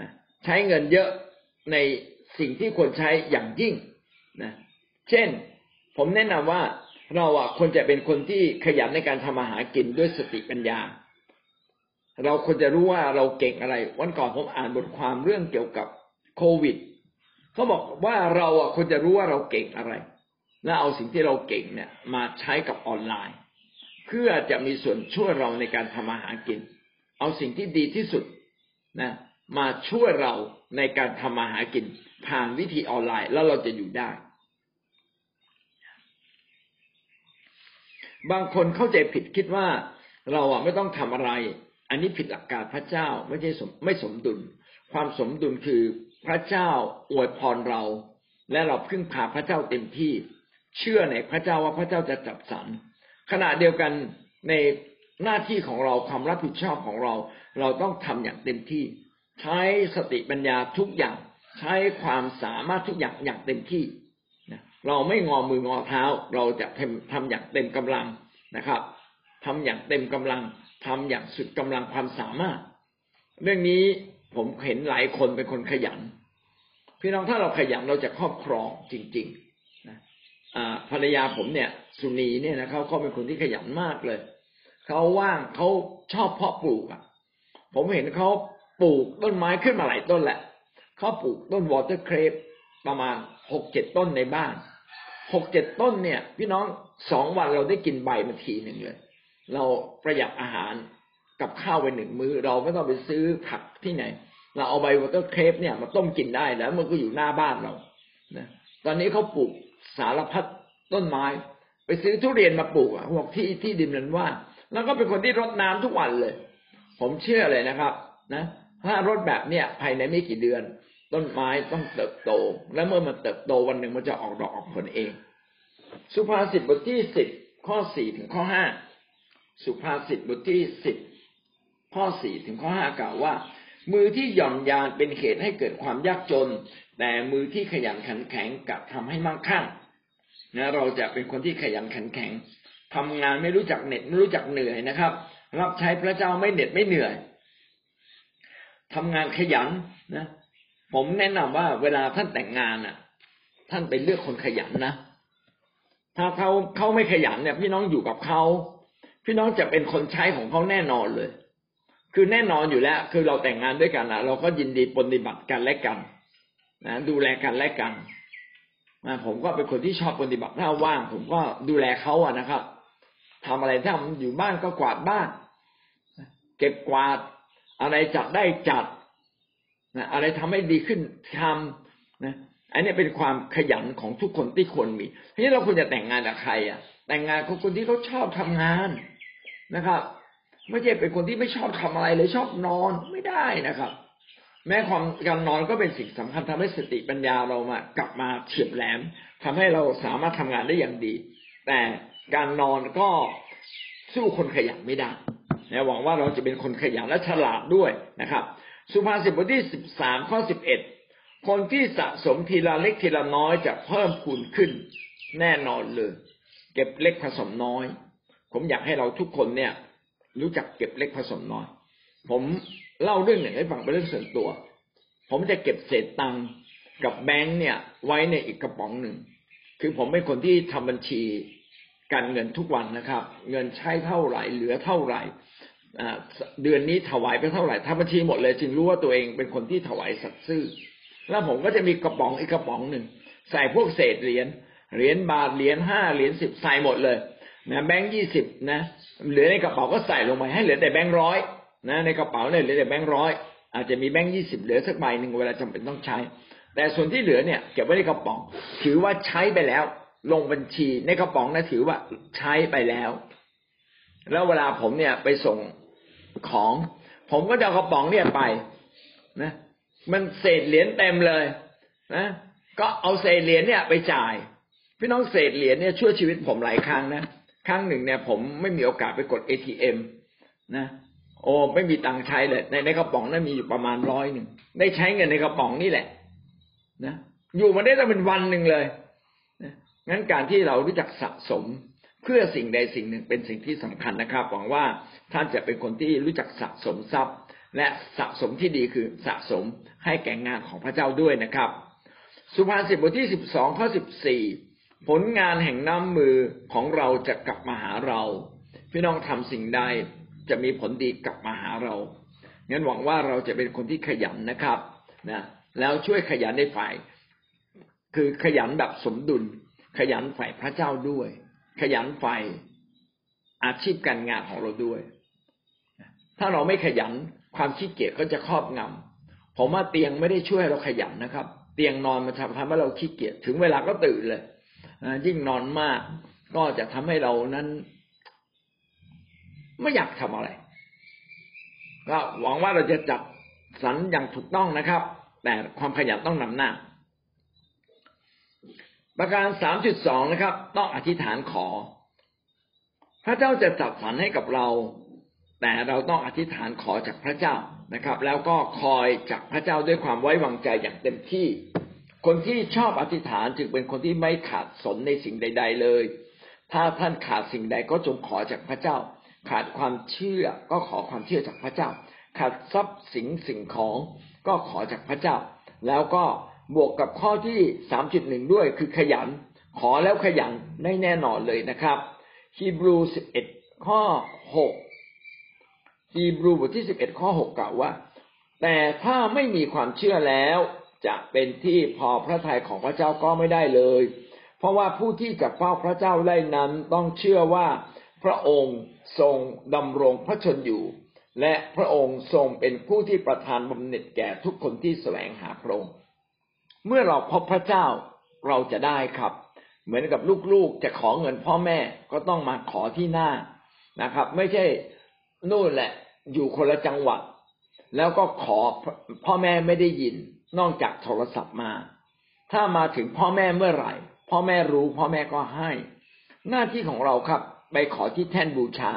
S1: นะใช้เงินเยอะใน สิ่งที่ควรใช้อย่างยิ่งนะเช่น ผมแนะนำว่าเราอะควรจะเป็นคนที่ขยันในการทำอาหารกินด้วยสติปัญญา เราควรจะรู้ว่าเราเก่งอะไร วันก่อนผมอ่านบทความเรื่องเกี่ยวกับโควิดเขาบอกว่าเราอะควรจะรู้ว่าเราเก่งอะไร และเอาสิ่งที่เราเก่งเนี่ย มาใช้กับออนไลน์ เพื่อจะมีส่วนช่วยเราในการทำอาหารกิน เอาสิ่งที่ดีที่สุดนะ มาช่วยเราในการทำอาหากินผ่านวิธีออนไลน์แล้วเราจะอยู่ได้ บางคนเข้าใจผิดคิดว่าเราอะไม่ต้องทำอะไร อันนี้ผิดหลักการพระเจ้าไม่ใช่สมไม่สมดุล ความสมดุลคือพระเจ้าอวยพรเรา และเราพึ่งพาพระเจ้าเต็มที่ เชื่อในพระเจ้าว่าพระเจ้าจะจับสรรขณะเดียวกันในหน้าที่ของเราความรับผิดชอบของเรา เราต้องทำอย่างเต็มที่ ใช้สติปัญญาทุกอย่าง ใช้ความสามารถทุกอย่างอย่างเต็มที่เราไม่งอมืองอเท้า เราจะทำทำอย่างเต็มกำลังนะครับทำอย่างเต็มกำลังทำอย่างสุดกำลังความสามารถ เรื่องนี้ผมเห็นหลายคนเป็นคนขยัน พี่น้องถ้าเราขยันเราจะครอบครองจริงๆนะภรรยาผมเนี่ย สุนีเนี่ยนะเขาเขาเป็นคนที่ขยันมากเลยเขาว่างเขาชอบเพาะปลูกอะ ผมเห็นเขา ปลูกต้นไม้ขึ้นมาหลายต้นแหละเขาปลูกต้นวอเตอร์เครปประมาณหกเจ็ดต้นในบ้านหกเจ็ดต้นเนี่ย พี่น้องสองวันเราได้กินใบมาทีหนึ่งเลย เราประหยัดอาหารกับข้าวไปหนึ่งมือ้อเราไม่ต้องไปซื้อผักที่ไหน เราเอาใบวอเตอร์เครปเนี่ยมาต้มกินได้แล้ว มันก็อยู่หน้าบ้านเรานะตอนนี้เขาปลูกสารพัดต้นไม้ ไปซื้อทุเรียนมาปลูกอะพวกที่ที่ดินนั้นว่า แล้วก็เป็นคนที่รดน้ำทุกวันเลย ผมเชื่อเลยนะครับ นะ ถ้ารดแบบเนี้ยภายในไม่กี่เดือน ต้นไม้ต้องเติบโต และเมื่อมันเติบโตวันหนึ่งมันจะออกดอกออกผลเอง สุภาษิตบทที่สิบข้อสี่ถึงข้อห้าสุภาษิตบทที่สิบข้อสี่ถึงข้อห้ากล่าวว่า มือที่หย่อนยานเป็นเหตุให้เกิดความยากจน แต่มือที่ขยันขันแข็งกลับทำให้มั่งคั่งนะเราจะเป็นคนที่ขยันขันแข็งทำงานไม่รู้จักเหน็ดไม่รู้จักเหนื่อยนะครับ รับใช้พระเจ้าไม่เหน็ดไม่เหนื่อย ทำงานขยันนะ ผมแนะนำว่าเวลาท่านแต่งงานอะ ท่านไปเลือกคนขยันนะถ้าเขาเขาไม่ขยันเนี่ย พี่น้องอยู่กับเขาพี่น้องจะเป็นคนใช้ของเขาแน่นอนเลย คือแน่นอนอยู่แล้ว คือเราแต่งงานด้วยกันนะเราก็ยินดีปฏิบัติกันและกันนะดูแลกันและกันนะผมก็เป็นคนที่ชอบปฏิบัติถ้าว่าง ผมก็ดูแลเขาอะนะครับทำอะไรถ้าอยู่บ้านก็กวาดบ้าน เก็บกวาด อะไรจัดได้จัดนะอะไรทำให้ดีขึ้นทำนะอันนี้เป็นความขยันของทุกคนที่ควรมีทีนี้เราควรจะแต่งงานกับใครอะ แต่งงานกับคนที่เขาชอบทำงานนะครับ ไม่ใช่เป็นคนที่ไม่ชอบทำอะไรเลยชอบนอนไม่ได้นะครับ แม้ความการนอนก็เป็นสิ่งสำคัญทำให้สติปัญญาเรามากลับมาเฉียบแหลมทำให้เราสามารถทำงานได้อย่างดี แต่การนอนก็สู้คนขยันไม่ได้ นะหวังว่าเราจะเป็นคนขยันและฉลาดด้วยนะครับ สุภาษิตบทที่สิบสามข้อสิบเอ็ดคนที่สะสมทีละเล็กทีละน้อยจะเพิ่มพูนขึ้น แน่นอนเลย เก็บเล็กผสมน้อย ผมอยากให้เราทุกคนเนี่ย รู้จักเก็บเล็กผสมน้อย ผมเล่าเรื่องหนึ่งให้ฟังเป็นเรื่องส่วนตัว ผมจะเก็บเศษตังค์กับแบงค์เนี่ย ไว้ในอีกกระป๋องหนึ่งคือผมเป็นคนที่ทำบัญชีการเงินทุกวันนะครับ เงินใช้เท่าไหร่เหลือเท่าไหร่ เดือนนี้ถวายไปเท่าไหร่ทำบัญชีหมดเลยจึงรู้ว่าตัวเองเป็นคนที่ถวายสัตย์ซื่อ แล้วผมก็จะมีกระป๋องอีกกระป๋องหนึ่งใส่พวกเศษเหรียญเหรียญบาทเหรียญห้าเหรียญสิบใส่หมดเลยนะแบงค์ยี่สิบนะเหลือในกระเป๋าก็ใส่ลงไปให้เหลือแต่แบงค์ร้อยนะในกระเป๋าเนี่ยเหลือแต่แบงค์ร้อยอาจจะมีแบงค์ยี่สิบเหลือสักใบหนึ่งเวลาจำเป็นต้องใช้ แต่ส่วนที่เหลือเนี่ยเก็บไว้ในกระป๋อง ถือว่าใช้ไปแล้ว ลงบัญชีในกระป๋องนะถือว่าใช้ไปแล้ว แล้วเวลาผมเนี่ยไปส่ง ของ ผมก็จะเอากระป๋องเนี่ยไปนะ มันเศษเหรียญเต็มเลยนะก็เอาเศษเหรียญเนี่ยไปจ่าย พี่น้องเศษเหรียญเนี่ยช่วยชีวิตผมหลายครั้งนะครั้งหนึ่งเนี่ย ผมไม่มีโอกาสไปกดเอทีเอ็มนะโอ้ไม่มีตังค์ใช้เลย ในในกระป๋องนั้นมีอยู่ประมาณร้อยหนึ่งได้ใช้เงินในกระป๋องนี่แหละ นะอยู่มาได้ตั้งเป็นวันหนึ่งเลยนะงั้นการที่เรารู้จักสะสม เพื่อสิ่งใดสิ่งหนึ่งเป็นสิ่งที่สำคัญนะครับหวังว่าท่านจะเป็นคนที่รู้จักสะสมทรัพย์ และสะสมที่ดีคือสะสมให้แก่งานของพระเจ้าด้วยนะครับ สุภาษิตบทที่สิบสองข้อสิบสี่ผลงานแห่งน้ำมือของเราจะกลับมาหาเรา พี่น้องทำสิ่งใดจะมีผลดีกลับมาหาเรางั้นหวังว่าเราจะเป็นคนที่ขยันนะครับนะแล้วช่วยขยันในฝ่าย คือขยันแบบสมดุลขยันฝ่ายพระเจ้าด้วย ขยันฝ่ายอาชีพการงานของเราด้วย ถ้าเราไม่ขยันความขี้เกียจก็จะครอบงำผมว่าเตียงไม่ได้ช่วยเราขยันนะครับ เตียงนอนมันทำให้เราขี้เกียจถึงเวลาก็ตื่นเลยยิ่งนอนมาก ก็จะทำให้เรานั้น ไม่อยากทำอะไร ก็หวังว่าเราจะจัดสรรอย่างถูกต้องนะครับ แต่ความขยันต้องนำหน้า ประการสามจุดสองนะครับ ต้องอธิษฐานขอ พระเจ้าจะจัดสรรให้กับเรา แต่เราต้องอธิษฐานขอจากพระเจ้านะครับ แล้วก็คอยจากพระเจ้าด้วยความไว้วางใจอย่างเต็มที่ คนที่ชอบอธิษฐานจึงเป็นคนที่ไม่ขาดสนในสิ่งใด ๆ เลย ถ้าท่านขาดสิ่งใดก็จงขอจากพระเจ้า ขาดความเชื่อก็ขอความเชื่อจากพระเจ้า ขาดทรัพย์สินสิ่งของก็ขอจากพระเจ้า แล้วก็ บวกกับข้อที่สามจุดหนึ่งด้วยคือขยัน ขอแล้วขยันได้แน่นอนเลยนะครับฮีบรูสิบเอ็ดข้อหกฮีบรูบทที่สิบเอ็ดข้อหกกล่าวว่า แต่ถ้าไม่มีความเชื่อแล้ว จะเป็นที่พอพระทัยของพระเจ้าก็ไม่ได้เลย เพราะว่าผู้ที่จะเฝ้าพระเจ้าได้นั้นต้องเชื่อว่าพระองค์ทรงดำรงพระชนอยู่ และพระองค์ทรงเป็นผู้ที่ประทานบำเหน็จแก่ทุกคนที่แสวงหาพระองค์ เมื่อเราพบพระเจ้าเราจะได้ครับ เหมือนกับลูกๆจะขอเงินพ่อแม่ก็ต้องมาขอที่หน้านะครับ ไม่ใช่นู่นแหละ อยู่คนละจังหวัด แล้วก็ขอพ่อแม่ไม่ได้ยิน นอกจากโทรศัพท์มา ถ้ามาถึงพ่อแม่เมื่อไหร่ พ่อแม่รู้พ่อแม่ก็ให้ หน้าที่ของเราครับ ไปขอที่แท่นบูชา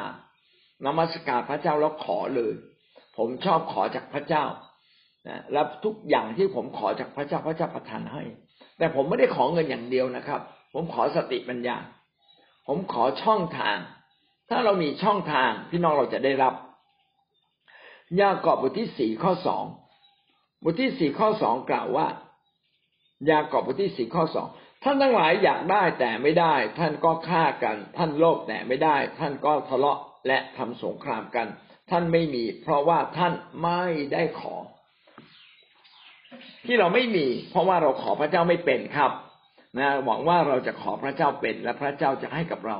S1: นมัสการพระเจ้าแล้วขอเลย ผมชอบขอจากพระเจ้า นะแล้วทุกอย่างที่ผมขอจากพระเจ้าพระเจ้าประทานให้ แต่ผมไม่ได้ขอเงินอย่างเดียวนะครับ ผมขอสติปัญญา ผมขอช่องทาง ถ้าเรามีช่องทางพี่น้องเราจะได้รับ ยากอบบทที่สี่ข้อสองบทที่สี่ข้อสองกล่าวว่า ยากอบบทที่สี่ข้อสองท่านทั้งหลายอยากได้แต่ไม่ได้ ท่านก็ฆ่ากัน ท่านโลภแต่ไม่ได้ ท่านก็ทะเลาะและทำสงครามกัน ท่านไม่มี เพราะว่าท่านไม่ได้ขอ ที่เราไม่มีเพราะว่าเราขอพระเจ้าไม่เป็นครับนะหวังว่าเราจะขอพระเจ้าเป็นและพระเจ้าจะให้กับเรา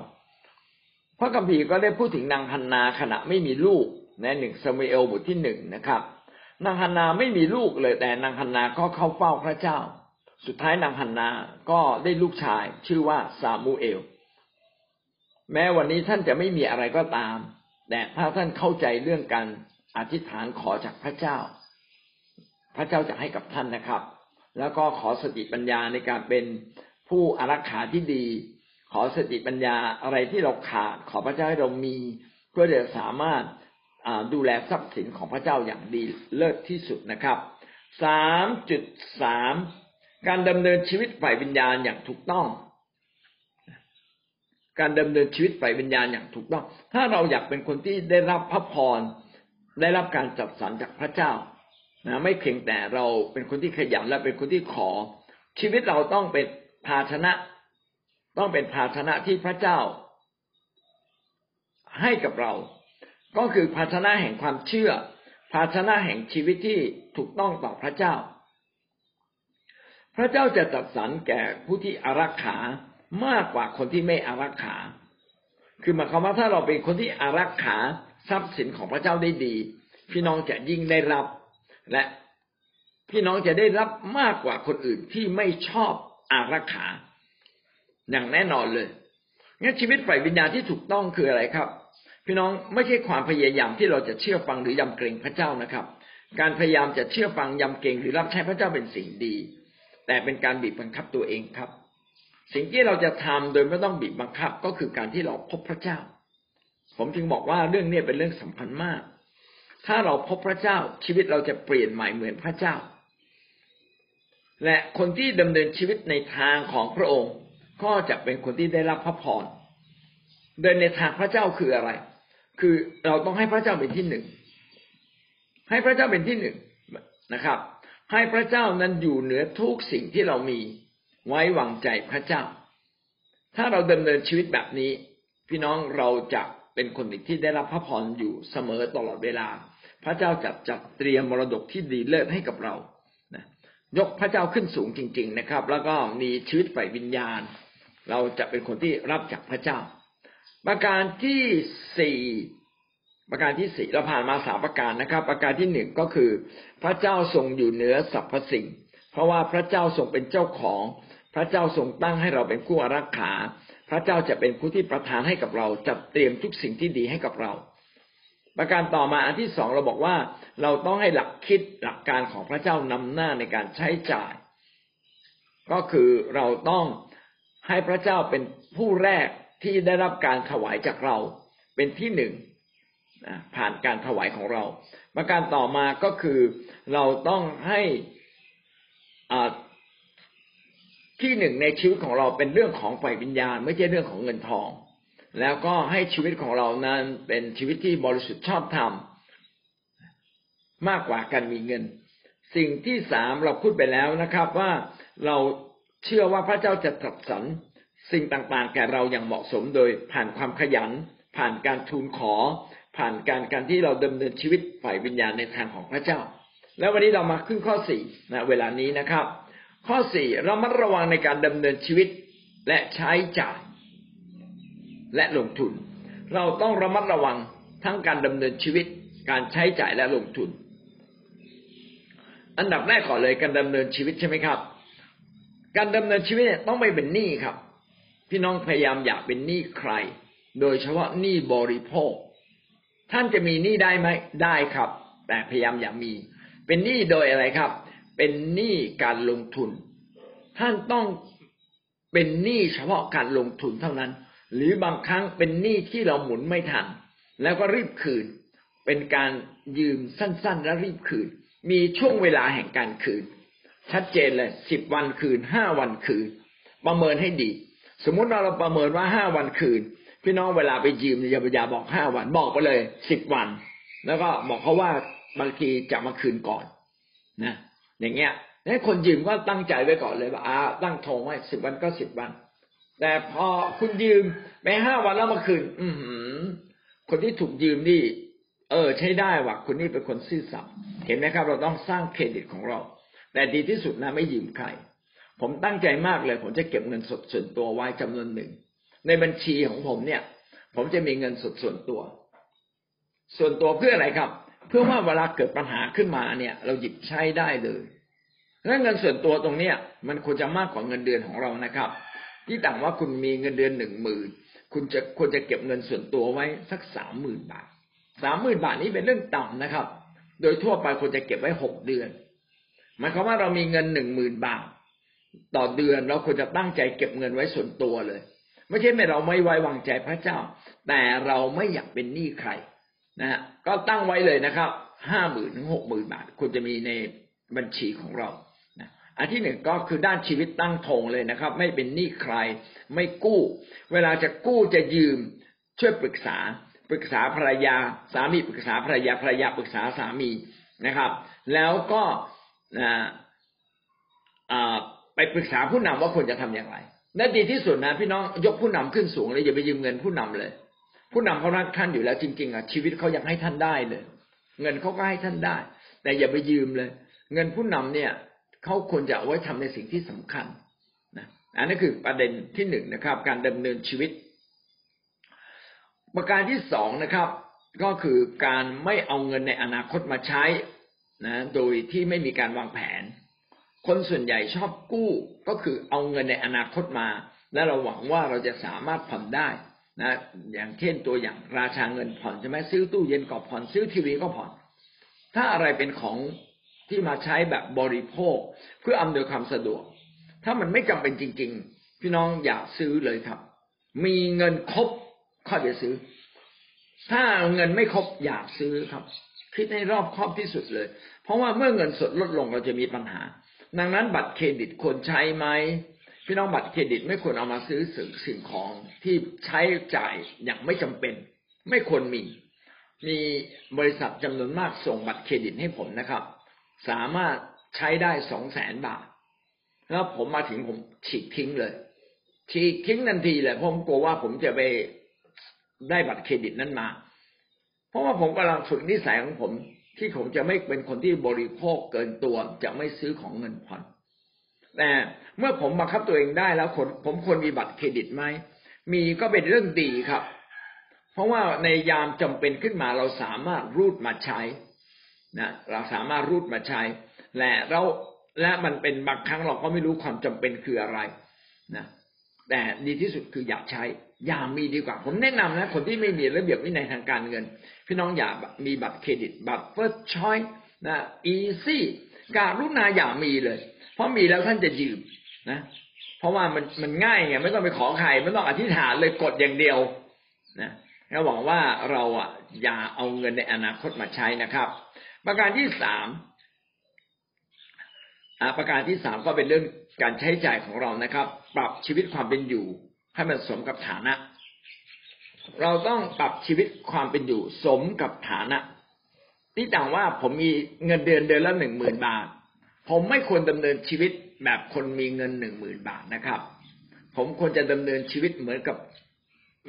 S1: พระกัมภีร์ก็ได้พูดถึงนางฮันนาขณะไม่มีลูกในหนึ่งสมุเอลบทที่หนึ่งนะครับ นางฮันนาไม่มีลูกเลยแต่นางฮันนาก็เข้าเฝ้าพระเจ้า สุดท้ายนางฮันนาก็ได้ลูกชายชื่อว่าซามูเอล แม้วันนี้ท่านจะไม่มีอะไรก็ตาม แต่ถ้าท่านเข้าใจเรื่องการอธิษฐานขอจากพระเจ้า พระเจ้าจะให้กับท่านนะครับ แล้วก็ขอสติปัญญาในการเป็นผู้อารักขาที่ดี ขอสติปัญญาอะไรที่เราขาด ขอพระเจ้าให้เรามีเพื่อจะสามารถดูแลทรัพย์สินของพระเจ้าอย่างดีเลิศที่สุดนะครับสามจุดสามการดำเนินชีวิตฝ่ายวิญญาณอย่างถูกต้อง การดำเนินชีวิตฝ่ายวิญญาณอย่างถูกต้อง ถ้าเราอยากเป็นคนที่ได้รับพระพรได้รับการจัดสรรจากพระเจ้า นะไม่เพียงแต่เราเป็นคนที่ขยันและเป็นคนที่ขอ ชีวิตเราต้องเป็นภาชนะ ต้องเป็นภาชนะที่พระเจ้า ให้กับเรา ก็คือภาชนะแห่งความเชื่อ ภาชนะแห่งชีวิตที่ถูกต้องต่อพระเจ้า พระเจ้าจะจัดสรรแก่ผู้ที่อารักขามากกว่าคนที่ไม่อารักขา คือหมายความว่าถ้าเราเป็นคนที่อารักขาทรัพย์สินของพระเจ้าได้ดี พี่น้องจะยิ่งได้รับ และพี่น้องจะได้รับมากกว่าคนอื่นที่ไม่ชอบอารักขาอย่างแน่นอนเลยงั้นชีวิตฝ่ายวิญญาณที่ถูกต้องคืออะไรครับ พี่น้องไม่ใช่ความพยายามที่เราจะเชื่อฟังหรือยำเกรงพระเจ้านะครับ การพยายามจะเชื่อฟังยำเกรงหรือรับใช้พระเจ้าเป็นสิ่งดี แต่เป็นการบีบบังคับตัวเองครับ สิ่งที่เราจะทำโดยไม่ต้องบีบบังคับก็คือการที่เราพบพระเจ้า ผมจึงบอกว่าเรื่องนี้เป็นเรื่องสำคัญมาก ถ้าเราพบพระเจ้าชีวิตเราจะเปลี่ยนใหม่เหมือนพระเจ้า และคนที่ดำเนินชีวิตในทางของพระองค์ ก็จะเป็นคนที่ได้รับพระพรเดินในทางพระเจ้าคืออะไร คือเราต้องให้พระเจ้าเป็นที่หนึ่งให้พระเจ้าเป็นที่หนึ่งนะครับ ให้พระเจ้านั้นอยู่เหนือทุกสิ่งที่เรามีไว้วางใจพระเจ้า ถ้าเราดำเนินชีวิตแบบนี้ พี่น้องเราจะเป็นคนที่ได้รับพระพรอยู่เสมอตลอดเวลา พระเจ้าจัดจัดเตรียมมรดกที่ดีเลิศให้กับเรายกพระเจ้าขึ้นสูงจริง ๆนะครับ แล้วก็มีชีวิตฝ่ายวิญญาณ เราจะเป็นคนที่รับจากพระเจ้า ประการที่สี่ประการที่สี่เราผ่านมาสามประการนะครับ ประการที่หนึ่งก็คือ พระเจ้าทรงอยู่เหนือสรรพสิ่ง เพราะว่าพระเจ้าทรงเป็นเจ้าของ พระเจ้าทรงตั้งให้เราเป็นผู้อารักขา พระเจ้าจะเป็นผู้ที่ประทานให้กับเราจัดเตรียมทุกสิ่งที่ดีให้กับเรา ประการต่อมาอันที่สองเราบอกว่าเราต้องให้หลักคิดหลักการของพระเจ้านำหน้าในการใช้จ่าย ก็คือเราต้องให้พระเจ้าเป็นผู้แรกที่ได้รับการถวายจากเรา เป็นที่หนึ่งผ่านการถวายของเรา ประการต่อมาก็คือเราต้องให้ที่หนึ่งในชีวิตของเราเป็นเรื่องของฝ่ายวิญญาณ ไม่ใช่เรื่องของเงินทอง แล้วก็ให้ชีวิตของเรานั้นเป็นชีวิตที่บริสุทธิ์ชอบธรรมมากกว่าการมีเงิน สิ่งที่สามเราพูดไปแล้วนะครับว่าเราเชื่อว่าพระเจ้าจะตรัสสรรสิ่งต่างๆ แก่เราอย่างเหมาะสมโดยผ่านความขยัน ผ่านการทูลขอ ผ่านการการที่เราดำเนินชีวิตฝ่ายวิญญาณในทางของพระเจ้า แล้ววันนี้เรามาขึ้นข้อสี่นะเวลานี้นะครับ ข้อสี่เรามัดระวังในการดำเนินชีวิตและใช้จ่าย และลงทุน เราต้องระมัดระวังทั้งการดำเนินชีวิต การใช้จ่ายและลงทุน อันดับแรกก่อนเลยการดำเนินชีวิตใช่ไหมครับ การดำเนินชีวิตต้องไม่เป็นหนี้ครับ พี่น้องพยายามอยากเป็นหนี้ใคร โดยเฉพาะหนี้บริโภค ท่านจะมีหนี้ได้ไหมได้ครับ แต่พยายามอย่ามี เป็นหนี้โดยอะไรครับ เป็นหนี้การลงทุน ท่านต้องเป็นหนี้เฉพาะการลงทุนเท่านั้น หรือบางครั้งเป็นหนี้ที่เราหมุนไม่ทัน แล้วก็รีบคืน เป็นการยืมสั้น ๆ แล้วรีบคืน มีช่วงเวลาแห่งการคืน ชัดเจนเลยสิบวันคืนห้าวันคืน ประเมินให้ดี สมมุติเราเราประเมินว่าห้าวันคืน พี่น้องเวลาไปยืมอย่าอย่าบอกห้าวันบอกไปเลยสิบวัน แล้วก็บอกเขาว่าบางทีจะมาคืนก่อนนะอย่างเงี้ยให้คนยืมก็ตั้งใจไว้ก่อนเลยว่าอ่าตั้งทงไว้สิบวันก็สิบวัน แต่พอคุณยืมไปห้าวันแล้วมาคืน อืคนที่ถูกยืมนี่ เออ ใช้ได้ว่ะคนนี้เป็นคนซื่อสัตย์เห็นไหมครับ เราต้องสร้างเครดิตของเรา แต่ดีที่สุดนะไม่ยืมใคร ผมตั้งใจมากเลย ผมจะเก็บเงินสดส่วนตัวไว้จำนวนหนึ่ง ในบัญชีของผมเนี่ย ผมจะมีเงินสดส่วนตัว ส่วนตัวเพื่ออะไรครับ เพื่อว่าเวลาเกิดปัญหาขึ้นมาเนี่ย เราหยิบใช้ได้เลยและเงินส่วนตัวตรงเนี้ยมันควรจะมากกว่าเงินเดือนของเรานะครับ ที่ต่างว่าคุณมีเงินเดือนหนึ่งหมื่นคุณจะควรจะเก็บเงินส่วนตัวไว้สักสามหมื่นบาทสามหมื่นบาทนี้เป็นเรื่องต่ำนะครับ โดยทั่วไปควรจะเก็บไว้หกเดือนหมายความว่าเรามีเงินหนึ่งหมื่นบาท ต่อเดือนเราควรจะตั้งใจเก็บเงินไว้ส่วนตัวเลย ไม่ใช่ไม่เราไม่ไว้วางใจพระเจ้า แต่เราไม่อยากเป็นหนี้ใครนะฮะก็ตั้งไว้เลยนะครับห้าหมื่นถึงหกหมื่นบาทควรจะมีในบัญชีของเรา อันที่หนึ่งก็คือด้านชีวิตตั้งธงเลยนะครับ ไม่เป็นหนี้ใคร ไม่กู้ เวลาจะกู้จะยืมช่วยปรึกษา ปรึกษาภรรยา สามีปรึกษาภรรยาภรรยาปรึกษาสามีนะครับ แล้วก็ไปปรึกษาผู้นำว่าควรจะทำอย่างไรและดีที่สุดนะพี่น้องยกผู้นำขึ้นสูงเลยอย่าไปยืมเงินผู้นำเลย ผู้นำเขารักท่านอยู่แล้วจริงๆอะชีวิตเขาอยากให้ท่านได้เลย เงินเขาก็ให้ท่านได้ แต่อย่าไปยืมเลย เงินผู้นำเนี่ย เขาควรจะเอาไว้ทำในสิ่งที่สำคัญนะอันนี้คือประเด็นที่หนึ่งนะครับ การดำเนินชีวิต ประการที่สองนะครับ ก็คือการไม่เอาเงินในอนาคตมาใช้นะโดยที่ไม่มีการวางแผน คนส่วนใหญ่ชอบกู้ก็คือเอาเงินในอนาคตมา และเราหวังว่าเราจะสามารถผ่อนได้นะอย่างเช่นตัวอย่างราชาเงินผ่อนใช่ไหมซื้อตู้เย็นก็ผ่อนซื้อทีวีก็ผ่อน ถ้าอะไรเป็นของ ที่มาใช้แบบบริโภคเพื่ออำนวยความสะดวก ถ้ามันไม่จำเป็นจริง ๆ พี่น้องอย่าซื้อเลยครับ มีเงินครบค่อยไปซื้อ ถ้าเงินไม่ครบอย่าซื้อครับ คิดให้รอบครอบที่สุดเลย เพราะว่าเมื่อเงินสดลดลงเราจะมีปัญหา ดังนั้นบัตรเครดิตควรใช้ไหมพี่น้องบัตรเครดิตไม่ควรเอามาซื้อสิ่งสิ่งของที่ใช้จ่ายอย่างไม่จำเป็น ไม่ควรมี มีบริษัทจำนวนมากส่งบัตรเครดิตให้ผมนะครับ สามารถใช้ได้สองแสนบาท แล้วผมมาถึงผมฉีกทิ้งเลย ฉีกทิ้งทันทีเลยเพราะผมกลัวว่าผมจะไปได้บัตรเครดิตนั้นมา เพราะว่าผมกำลังฝึกนิสัยของผม ที่ผมจะไม่เป็นคนที่บริโภคเกินตัว จะไม่ซื้อของเงินผ่อนแต่เมื่อผมบังคับตัวเองได้แล้วผมควรมีบัตรเครดิตไหมมีก็เป็นเรื่องดีครับ เพราะว่าในยามจำเป็นขึ้นมาเราสามารถรูดมาใช้ นะเราสามารถรูดมาใช้ และเราและมันเป็นบางครั้งเราก็ไม่รู้ความจำเป็นคืออะไรนะแต่ดีที่สุดคืออย่าใช้ อย่ามีดีกว่า ผมแนะนำนะคนที่ไม่มีระเบียบวินัยทางการเงิน พี่น้องอย่ามีบัตรเครดิตบัตร First Choice นะ Easyการุณาอย่ามีเลย เพราะมีแล้วท่านจะยืมนะ เพราะว่ามันมันง่ายไงไม่ต้องไปขอใครไม่ต้องอธิษฐานเลยกดอย่างเดียวนะแล้วหวังว่าเราอะอย่าเอาเงินในอนาคตมาใช้นะครับ ประการที่สามประการที่สามก็เป็นเรื่องการใช้จ่ายของเรานะครับ ปรับชีวิตความเป็นอยู่ ให้มันสมกับฐานะ เราต้องปรับชีวิตความเป็นอยู่ สมกับฐานะที่ต่างว่าผมมีเงินเดือนเดือนละหนึ่งหมื่นบาท ผมไม่ควรดำเนินชีวิตแบบคนมีเงินหนึ่งหมื่นบาทนะครับ ผมควรจะดำเนินชีวิตเหมือนกับ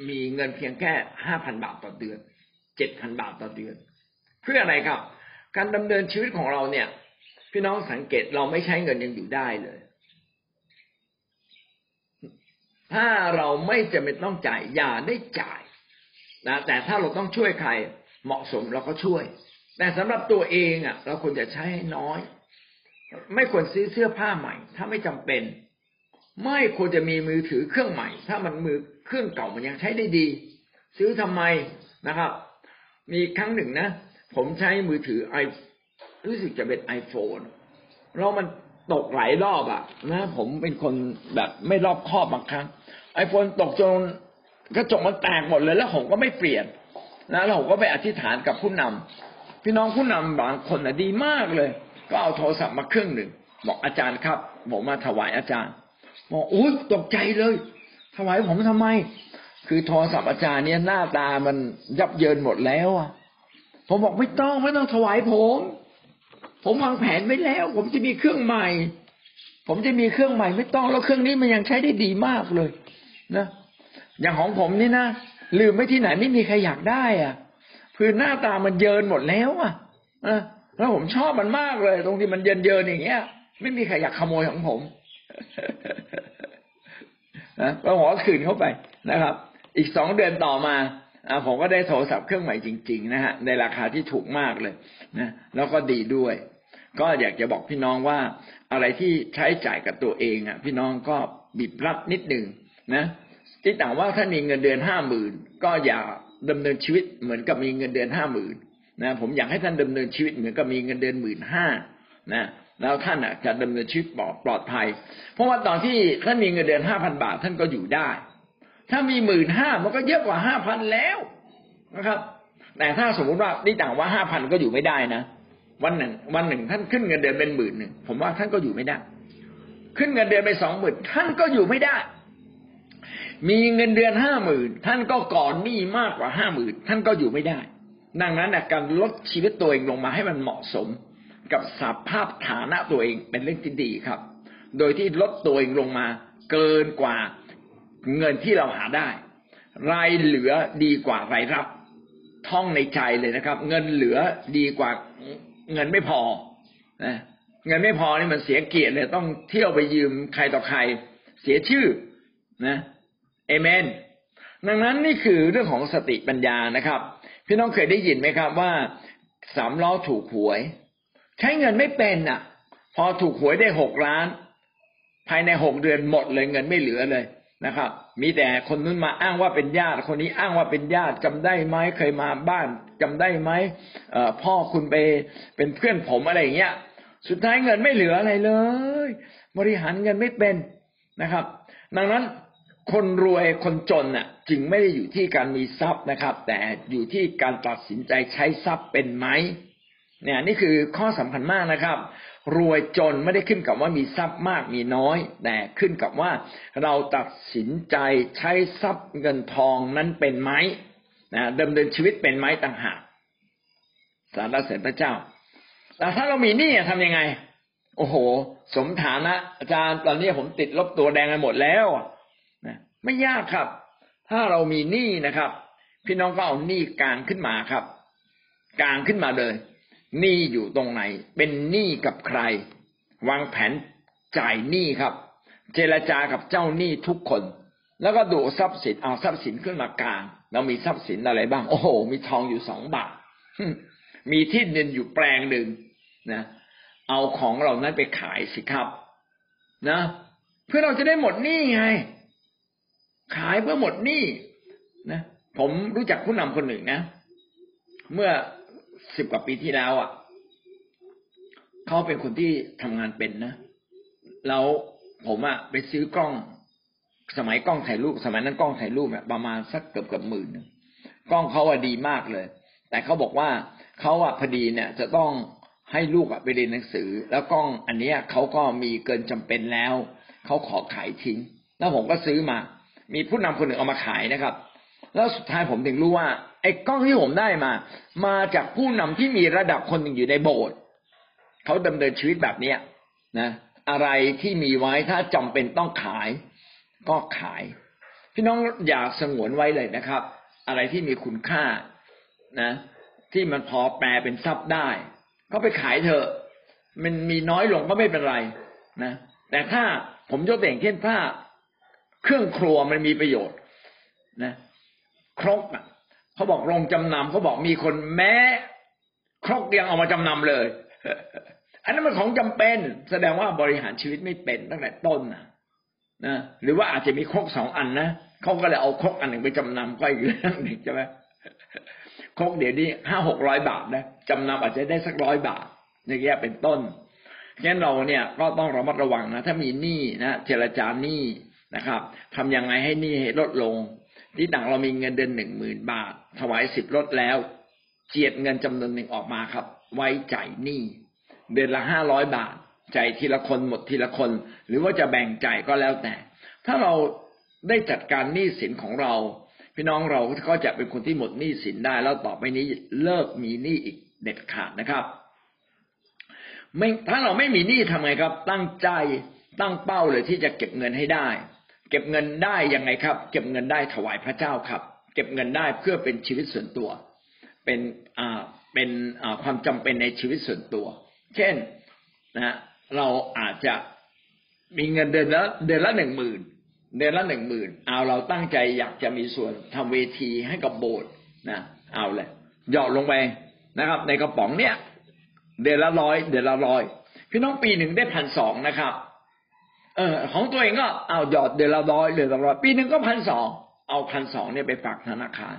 S1: มีเงินเพียงแค่ห้าพันบาทต่อเดือนเจ็ดพันบาทต่อเดือน เพื่ออะไรครับ การดำเนินชีวิตของเราเนี่ย พี่น้องสังเกตเราไม่ใช้เงินยังอยู่ได้เลย ถ้าเราไม่จำเป็นต้องจ่ายอย่าได้จ่ายนะแต่ถ้าเราต้องช่วยใครเหมาะสมเราก็ช่วย แต่สำหรับตัวเองอะ เราควรจะใช้ให้น้อย ไม่ควรซื้อเสื้อผ้าใหม่ ถ้าไม่จำเป็น ไม่ควรจะมีมือถือเครื่องใหม่ ถ้ามันมือเครื่องเก่ามันยังใช้ได้ดี ซื้อทำไมนะครับ มีครั้งหนึ่งนะ ผมใช้มือถือไอรู้สึกจะเป็นไอโฟนแล้วมันตกหลายรอบอะนะผมเป็นคนแบบไม่รอบคอบบางครั้งไอโฟนตกจนกระจกมันแตกหมดเลย แล้วผมก็ไม่เปลี่ยนนะแล้วผมก็ไปอธิษฐานกับผู้นำพี่น้องผู้นำบางคนนะดีมากเลย ก็เอาโทรศัพท์มาเครื่องหนึ่งบอกอาจารย์ครับผมมาถวายอาจารย์บอกอุ้ยตกใจเลย ถวายผมทำไม คือโทรศัพท์อาจารย์เนี่ยหน้าตามันยับเยินหมดแล้วอะ ผมบอกไม่ต้องไม่ต้องถวายผม ผมวางแผนไว้แล้ว ผมจะมีเครื่องใหม่ ผมจะมีเครื่องใหม่ไม่ต้องแล้วเครื่องนี้มันยังใช้ได้ดีมากเลยนะอย่างของผมนี่นะลืมไว้ที่ไหนไม่มีใครอยากได้ อะคือหน้าตามันเยินหมดแล้วอะแล้วผมชอบมันมากเลย ตรงที่มันเยินเยินอย่างเงี้ย ไม่มีใครอยากขโมยของผมนะก็หัวคืนเข้าไปนะครับ อีกสองเดือนต่อมา ผมก็ได้โทรศัพท์เครื่องใหม่จริง ๆ นะฮะในราคาที่ถูกมากเลยนะแล้วก็ดีด้วย ก็อยากจะบอกพี่น้องว่าอะไรที่ใช้จ่ายกับตัวเองอะ พี่น้องก็บีบรัดนิดหนึ่งนะที่ต่างว่าถ้ามีเงินเดือนห้าหมื่นก็อย่าดำเนินชีวิตเหมือนกับมีเงินเดือนห้าหมื่นนะผมอยากให้ท่านดำเนินชีวิตเหมือนกับมีเงินเดือนหมื่นห้านะแล้วท่านจะดำเนินชีวิตปลอดปลอดภัย เพราะว่าตอนที่ท่านมีเงินเดือนห้าพันบาท ท่านก็อยู่ได้ ถ้ามีหมื่นห้ามันก็เยอะกว่าห้าพันแล้วนะครับ แต่ถ้าสมมติว่านี่ต่างว่าห้าพันก็อยู่ไม่ได้นะวันหนึ่ง วันหนึ่งท่านขึ้นเงินเดือนเป็นหมื่นหนึ่งผมว่าท่านก็อยู่ไม่ได้ ขึ้นเงินเดือนไปสองหมื่นท่านก็อยู่ไม่ได้ มีเงินเดือนห้าหมื่นท่านก็ก่อนหนี้มากกว่าห้าหมื่นท่านก็อยู่ไม่ได้ ดังนั้นการลดชีวิตตัวเองลงมาให้มันเหมาะสม กับสภาพฐานะตัวเองเป็นเรื่องที่ดีครับ โดยที่ลดตัวเองลงมาเกินกว่า เงินที่เราหาได้ รายเหลือดีกว่ารายรับ ท่องในใจเลยนะครับ เงินเหลือดีกว่าเงินไม่พอนะเงินไม่พอนี่มันเสียเกียรติเลยต้องเที่ยวไปยืมใครต่อใคร เสียชื่อนะเอเมน ดังนั้นนี่คือเรื่องของสติปัญญานะครับ พี่น้องเคยได้ยินไหมครับว่าสามล้อถูกหวย ใช้เงินไม่เป็นอะ พอถูกหวยได้หกล้าน ภายในหกเดือนหมดเลยเงินไม่เหลือเลย นะครับ มีแต่คนนู้นมาอ้างว่าเป็นญาติ คนนี้อ้างว่าเป็นญาติจำได้ไหมเคยมาบ้านจำได้ไหมพ่อคุณไปเป็นเพื่อนผมอะไรอย่างเงี้ย สุดท้ายเงินไม่เหลืออะไรเลย บริหารเงินไม่เป็นนะครับ ดังนั้นคนรวยคนจนน่ะ จึงไม่ได้อยู่ที่การมีทรัพย์นะครับ แต่อยู่ที่การตัดสินใจใช้ทรัพย์เป็นไหม เนี่ยนี่คือข้อสำคัญมากนะครับ รวยจนไม่ได้ขึ้นกับว่ามีทรัพย์มากมีน้อย แต่ขึ้นกับว่าเราตัดสินใจใช้ทรัพย์เงินทองนั้นเป็นไหมนะดำเนินชีวิตเป็นไหมต่างหากสารเสด็จพระเจ้า แต่ถ้าเรามีหนี้ทำยังไง โอ้โห สมฐานะ อาจารย์ตอนนี้ผมติดลบตัวแดงไปหมดแล้วนะไม่ยากครับ ถ้าเรามีหนี้นะครับ พี่น้องก็เอาหนี้กลางขึ้นมาครับ กลางขึ้นมาเลย หนี้อยู่ตรงไหน เป็นหนี้กับใคร วางแผนจ่ายหนี้ครับ เจรจากับเจ้าหนี้ทุกคน แล้วก็ดูทรัพย์สินเอาทรัพย์สินขึ้นมากลางเรามีทรัพย์สินอะไรบ้าง โอ้โห มีทองอยู่สองบาทมีที่ดินอยู่แปลงหนึ่งนะเอาของเหล่านั้นไปขายสิครับ นะ เพื่อเราจะได้หมดหนี้ไง ขายเพื่อหมดหนี้นะผมรู้จักผู้นำคนหนึ่งนะ เมื่อ สิบกว่าปีที่แล้วอะเขาเป็นคนที่ทำงานเป็นนะแล้วผมอะไปซื้อกล้อง สมัยกล้องถ่ายรูปสมัยนั้นกล้องถ่ายรูปเนี่ยประมาณสักเกือบเกือบหมื่นกล้องเขาอะดีมากเลย แต่เขาบอกว่าเขาอะพอดีเนี่ย จะต้องให้ลูกอะไปเรียนหนังสือ แล้วกล้องอันเนี้ยเขาก็มีเกินจำเป็นแล้วเขาขอขายทิ้ง แล้วผมก็ซื้อมา มีผู้นำคนหนึ่งเอามาขายนะครับ แล้วสุดท้ายผมถึงรู้ว่า อ้กล้องที่ผมได้มา มาจากผู้นำที่มีระดับคนหนึ่งอยู่ในโบสถ์เขาดำเนินชีวิตแบบเนี้ยนะอะไรที่มีไว้ถ้าจำเป็นต้องขาย ก็ขาย พี่น้องอย่าสงวนไว้เลยนะครับ อะไรที่มีคุณค่านะ ที่มันพอแปลเป็นทรัพย์ได้ ก็ไปขายเถอะ มันมีน้อยลงก็ไม่เป็นไรนะแต่ถ้าผมยกตัวอย่างเช่นถ้า เครื่องครัวมันมีประโยชน์นะ ครกอะ เขาบอกโรงจำนำเขาบอกมีคนแม้ครกยังเอามาจำนำเลย อันนั้นมันของจำเป็น แสดงว่าบริหารชีวิตไม่เป็นตั้งแต่ต้นนะนะหรือว่าอาจจะมีครกสองอันนะเขาก็เลยเอาครกอันหนึ่งไปจำนำก็อีกเรื่องหนึ่งใช่ไหมครกเดี๋ยวนี้ห้าหกร้อยบาทนะจำนำอาจจะได้สักร้อยบาทอย่างเงี้ยเป็นต้นงั้นเราเนี่ยก็ต้องระมัดระวังนะ ถ้ามีหนี้นะเจรจาหนี้นะครับทำยังไงให้หนี้ลดลง ที่ต่างเรามีเงินเดือนหนึ่งหมื่นบาท ถวายสิบลดแล้ว เจียดเงินจำนวนหนึ่งออกมาครับ ไว้จ่ายหนี้เดือนละห้าร้อยบาทจ่ายทีละคนหมดทีละคน หรือว่าจะแบ่งจ่ายก็แล้วแต่ ถ้าเราได้จัดการหนี้สินของเรา พี่น้องเราก็จะเป็นคนที่หมดหนี้สินได้ แล้วต่อไปนี้เลิกมีหนี้อีกเด็ดขาดนะครับไม่ถ้าเราไม่มีหนี้ทำไงครับ ตั้งใจตั้งเป้าเลยที่จะเก็บเงินให้ได้ เก็บเงินได้ยังไงครับ เก็บเงินได้ถวายพระเจ้าครับ เก็บเงินได้เพื่อเป็นชีวิตส่วนตัว เป็นอ่าเป็นอ่าความจำเป็นในชีวิตส่วนตัว เช่นนะเราอาจจะมีเงินเดือนละเดือนละหนึ่งหมื่นเดือนละหนึ่งหมื่นเอาเราตั้งใจอยากจะมีส่วนทำเวทีให้กับโบสถ์นะเอาเลยหยอดลงไปนะครับ ในกระป๋องเนี้ยเดือนละร้อยเดือนละร้อยพี่น้องปีหนึ่งได้พันสองนะครับ เออของตัวเองก็เอาหยอดเดือนละร้อยเดือนละร้อยปีหนึ่งก็พันสองเอาพันสองเนี่ยไปฝากธนาคาร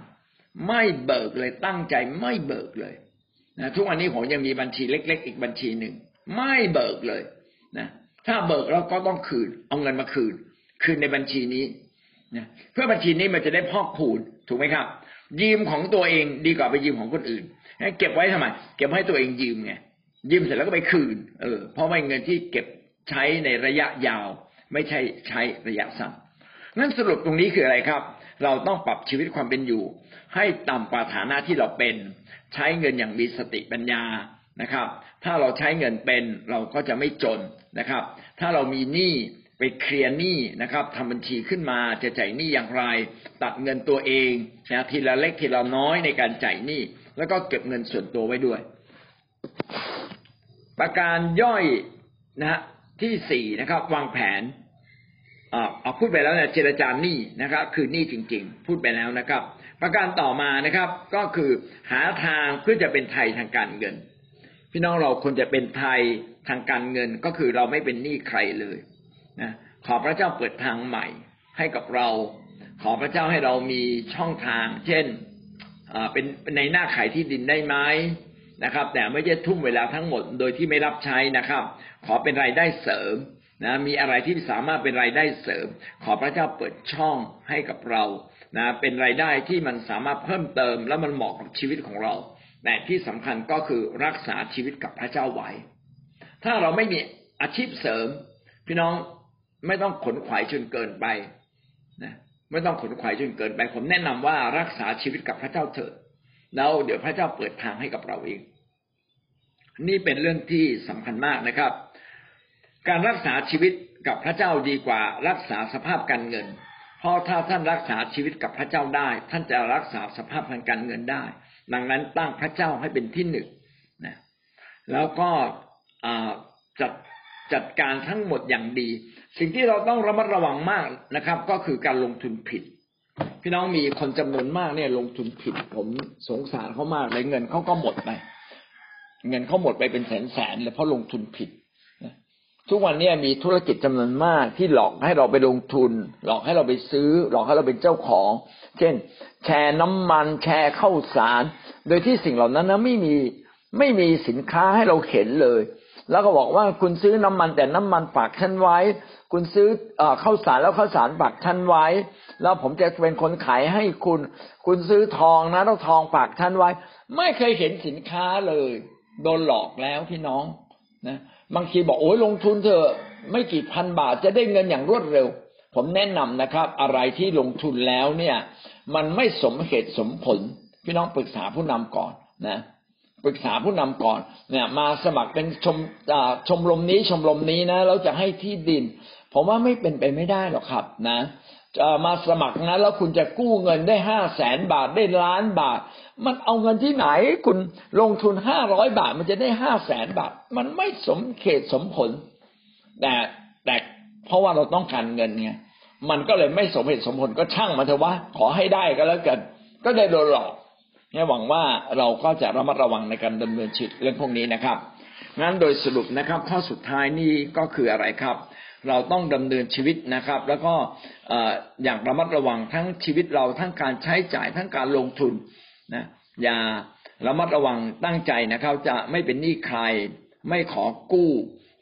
S1: ไม่เบิกเลยตั้งใจไม่เบิกเลยนะทุกวันนี้ผมยังมีบัญชีเล็ก ๆ อีกบัญชีหนึ่งไม่เบิกเลยนะถ้าเบิกเราก็ต้องคืน เอาเงินมาคืน คืนในบัญชีนี้นะเพื่อบัญชีนี้มันจะได้พอกพูนถูกไหมครับ ยืมของตัวเองดีกว่าไปยืมของคนอื่นเก็บไว้ทำไม เก็บไว้ให้ตัวเองยืมไงยืมเสร็จแล้วก็ไปคืน เออเพราะว่าเงินที่เก็บ ใช้ในระยะยาว ไม่ใช่ใช้ระยะสั้นนั่นสรุปตรงนี้คืออะไรครับ เราต้องปรับชีวิตความเป็นอยู่ ให้ต่ำกว่าฐานะที่เราเป็น ใช้เงินอย่างมีสติปัญญานะครับ ถ้าเราใช้เงินเป็นเราก็จะไม่จนนะครับ ถ้าเรามีหนี้ไปเคลียร์หนี้นะครับทำบัญชีขึ้นมาจะจ่ายหนี้อย่างไร ตัดเงินตัวเองนะทีละเล็กทีละน้อยในการจ่ายหนี้แล้วก็เก็บเงินส่วนตัวไว้ด้วย ประการย่อยนะ ที่สี่นะครับ วางแผนเอาพูดไปแล้วเนี่ยเจรจาหนี้นะครับ คือหนี้จริง ๆ พูดไปแล้วนะครับ ประการต่อมานะครับ ก็คือหาทางเพื่อจะเป็นไทยทางการเงิน พี่น้องเราควรจะเป็นไทยทางการเงินก็คือเราไม่เป็นหนี้ใครเลยนะขอพระเจ้าเปิดทางใหม่ให้กับเรา ขอพระเจ้าให้เรามีช่องทาง เช่นเป็นในหน้าขายที่ดินได้ไหมนะครับ แต่ไม่ใช่ทุ่มเวลาทั้งหมดโดยที่ไม่รับใช้นะครับ ขอเป็นรายได้เสริมนะมีอะไรที่สามารถเป็นรายได้เสริม ขอพระเจ้าเปิดช่องให้กับเรานะเป็นรายได้ที่มันสามารถเพิ่มเติม และมันเหมาะกับชีวิตของเรา แต่ที่สำคัญก็คือรักษาชีวิตกับพระเจ้าไว้ ถ้าเราไม่มีอาชีพเสริม พี่น้องไม่ต้องขนขวายจนเกินไปนะไม่ต้องขนขวายจนเกินไป ผมแนะนำว่ารักษาชีวิตกับพระเจ้าเถิดแล้วเดี๋ยวพระเจ้าเปิดทางให้กับเราเอง นี่เป็นเรื่องที่สำคัญมากนะครับ การรักษาชีวิตกับพระเจ้าดีกว่ารักษาสภาพการเงิน เพราะถ้าท่านรักษาชีวิตกับพระเจ้าได้ ท่านจะรักษาสภาพทางการเงินได้ ดังนั้นตั้งพระเจ้าให้เป็นที่หนึ่งนะแล้วก็จัดจัดการทั้งหมดอย่างดี สิ่งที่เราต้องระมัดระวังมากนะครับ ก็คือการลงทุนผิด พี่น้องมีคนจำนวนมากเนี่ยลงทุนผิด ผมสงสารเขามากเลยเงินเขาก็หมดไป เงินเขาหมดไปเป็นแสนแสนเลยเพราะลงทุนผิด ทุกวันนี้มีธุรกิจจำนวนมากที่หลอกให้เราไปลงทุน หลอกให้เราไปซื้อ หลอกให้เราเป็นเจ้าของ เช่น แชร์น้ำมัน แชร์ข้าวสาร โดยที่สิ่งเหล่านั้นนะไม่มีไม่มีสินค้าให้เราเห็นเลย แล้วก็บอกว่าคุณซื้อน้ำมันแต่น้ำมันฝากฉันไว้ คุณซื้อข้าวสารแล้วข้าวสารฝากฉันไว้ แล้วผมจะเป็นคนขายให้คุณ คุณซื้อทองนะต้องทองฝากท่านไว้ ไม่เคยเห็นสินค้าเลย โดนหลอกแล้วพี่น้องนะ บางทีบอกโอ้ยลงทุนเถอะไม่กี่พันบาทจะได้เงินอย่างรวดเร็ว ผมแนะนำนะครับ อะไรที่ลงทุนแล้วเนี่ย มันไม่สมเหตุสมผล พี่น้องปรึกษาผู้นำก่อนนะปรึกษาผู้นำก่อนเนี่ย มาสมัครเป็นชมชมรมนี้ชมรมนี้นะแล้วจะให้ที่ดิน ผมว่าไม่เป็นไปไม่ได้หรอกครับนะ มาสมัครนั้นแล้วคุณจะกู้เงินได้ห้าแสนบาทได้ล้านบาท มันเอาเงินที่ไหน คุณลงทุนห้าร้อยบาท มันจะได้ห้าแสนบาท มันไม่สมเขตสมผล แต่แต่เพราะว่าเราต้องการเงินไงมันก็เลยไม่สมเหตุสมผลก็ช่างมาเถอะว่า ขอให้ได้ก็แล้วกัน ก็ได้โดนหลอกเนี่ยหวังว่าเราก็จะระมัดระวังในการดำเนินชีวิตเรื่องพวกนี้นะครับงั้นโดยสรุปนะครับข้อสุดท้ายนี่ก็คืออะไรครับ เราต้องดำเนินชีวิตนะครับ แล้วก็อย่างระมัดระวังทั้งชีวิตเราทั้งการใช้จ่ายทั้งการลงทุนนะอย่าระมัดระวังตั้งใจนะครับ จะไม่เป็นหนี้ใคร ไม่ขอกู้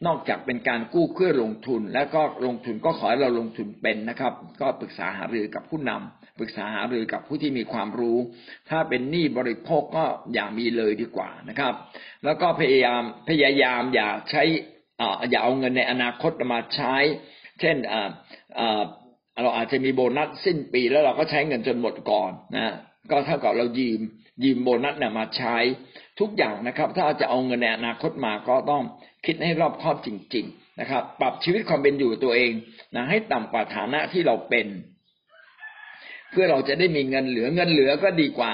S1: นอกจากเป็นการกู้เพื่อลงทุน แล้วก็ลงทุนก็ขอให้เราลงทุนเป็นนะครับ ก็ปรึกษาหารือกับผู้นำปรึกษาหารือกับผู้ที่มีความรู้ ถ้าเป็นหนี้บริโภคก็อย่ามีเลยดีกว่านะครับ แล้วก็พยายามพยายามอย่าใช้ อย่าเอาเงินในอนาคตมาใช้ เช่นเราอาจจะมีโบนัสสิ้นปีแล้วเราก็ใช้เงินจนหมดก่อนนะก็เท่ากับเรายืมยืมโบนัสเนี่ยมาใช้ทุกอย่างนะครับ ถ้าจะเอาเงินในอนาคตมาก็ต้องคิดให้รอบคอบจริง ๆ นะครับ ปรับชีวิตความเป็นอยู่ตัวเองนะให้ต่ำกว่าฐานะที่เราเป็น เพื่อเราจะได้มีเงินเหลือเงินเหลือก็ดีกว่า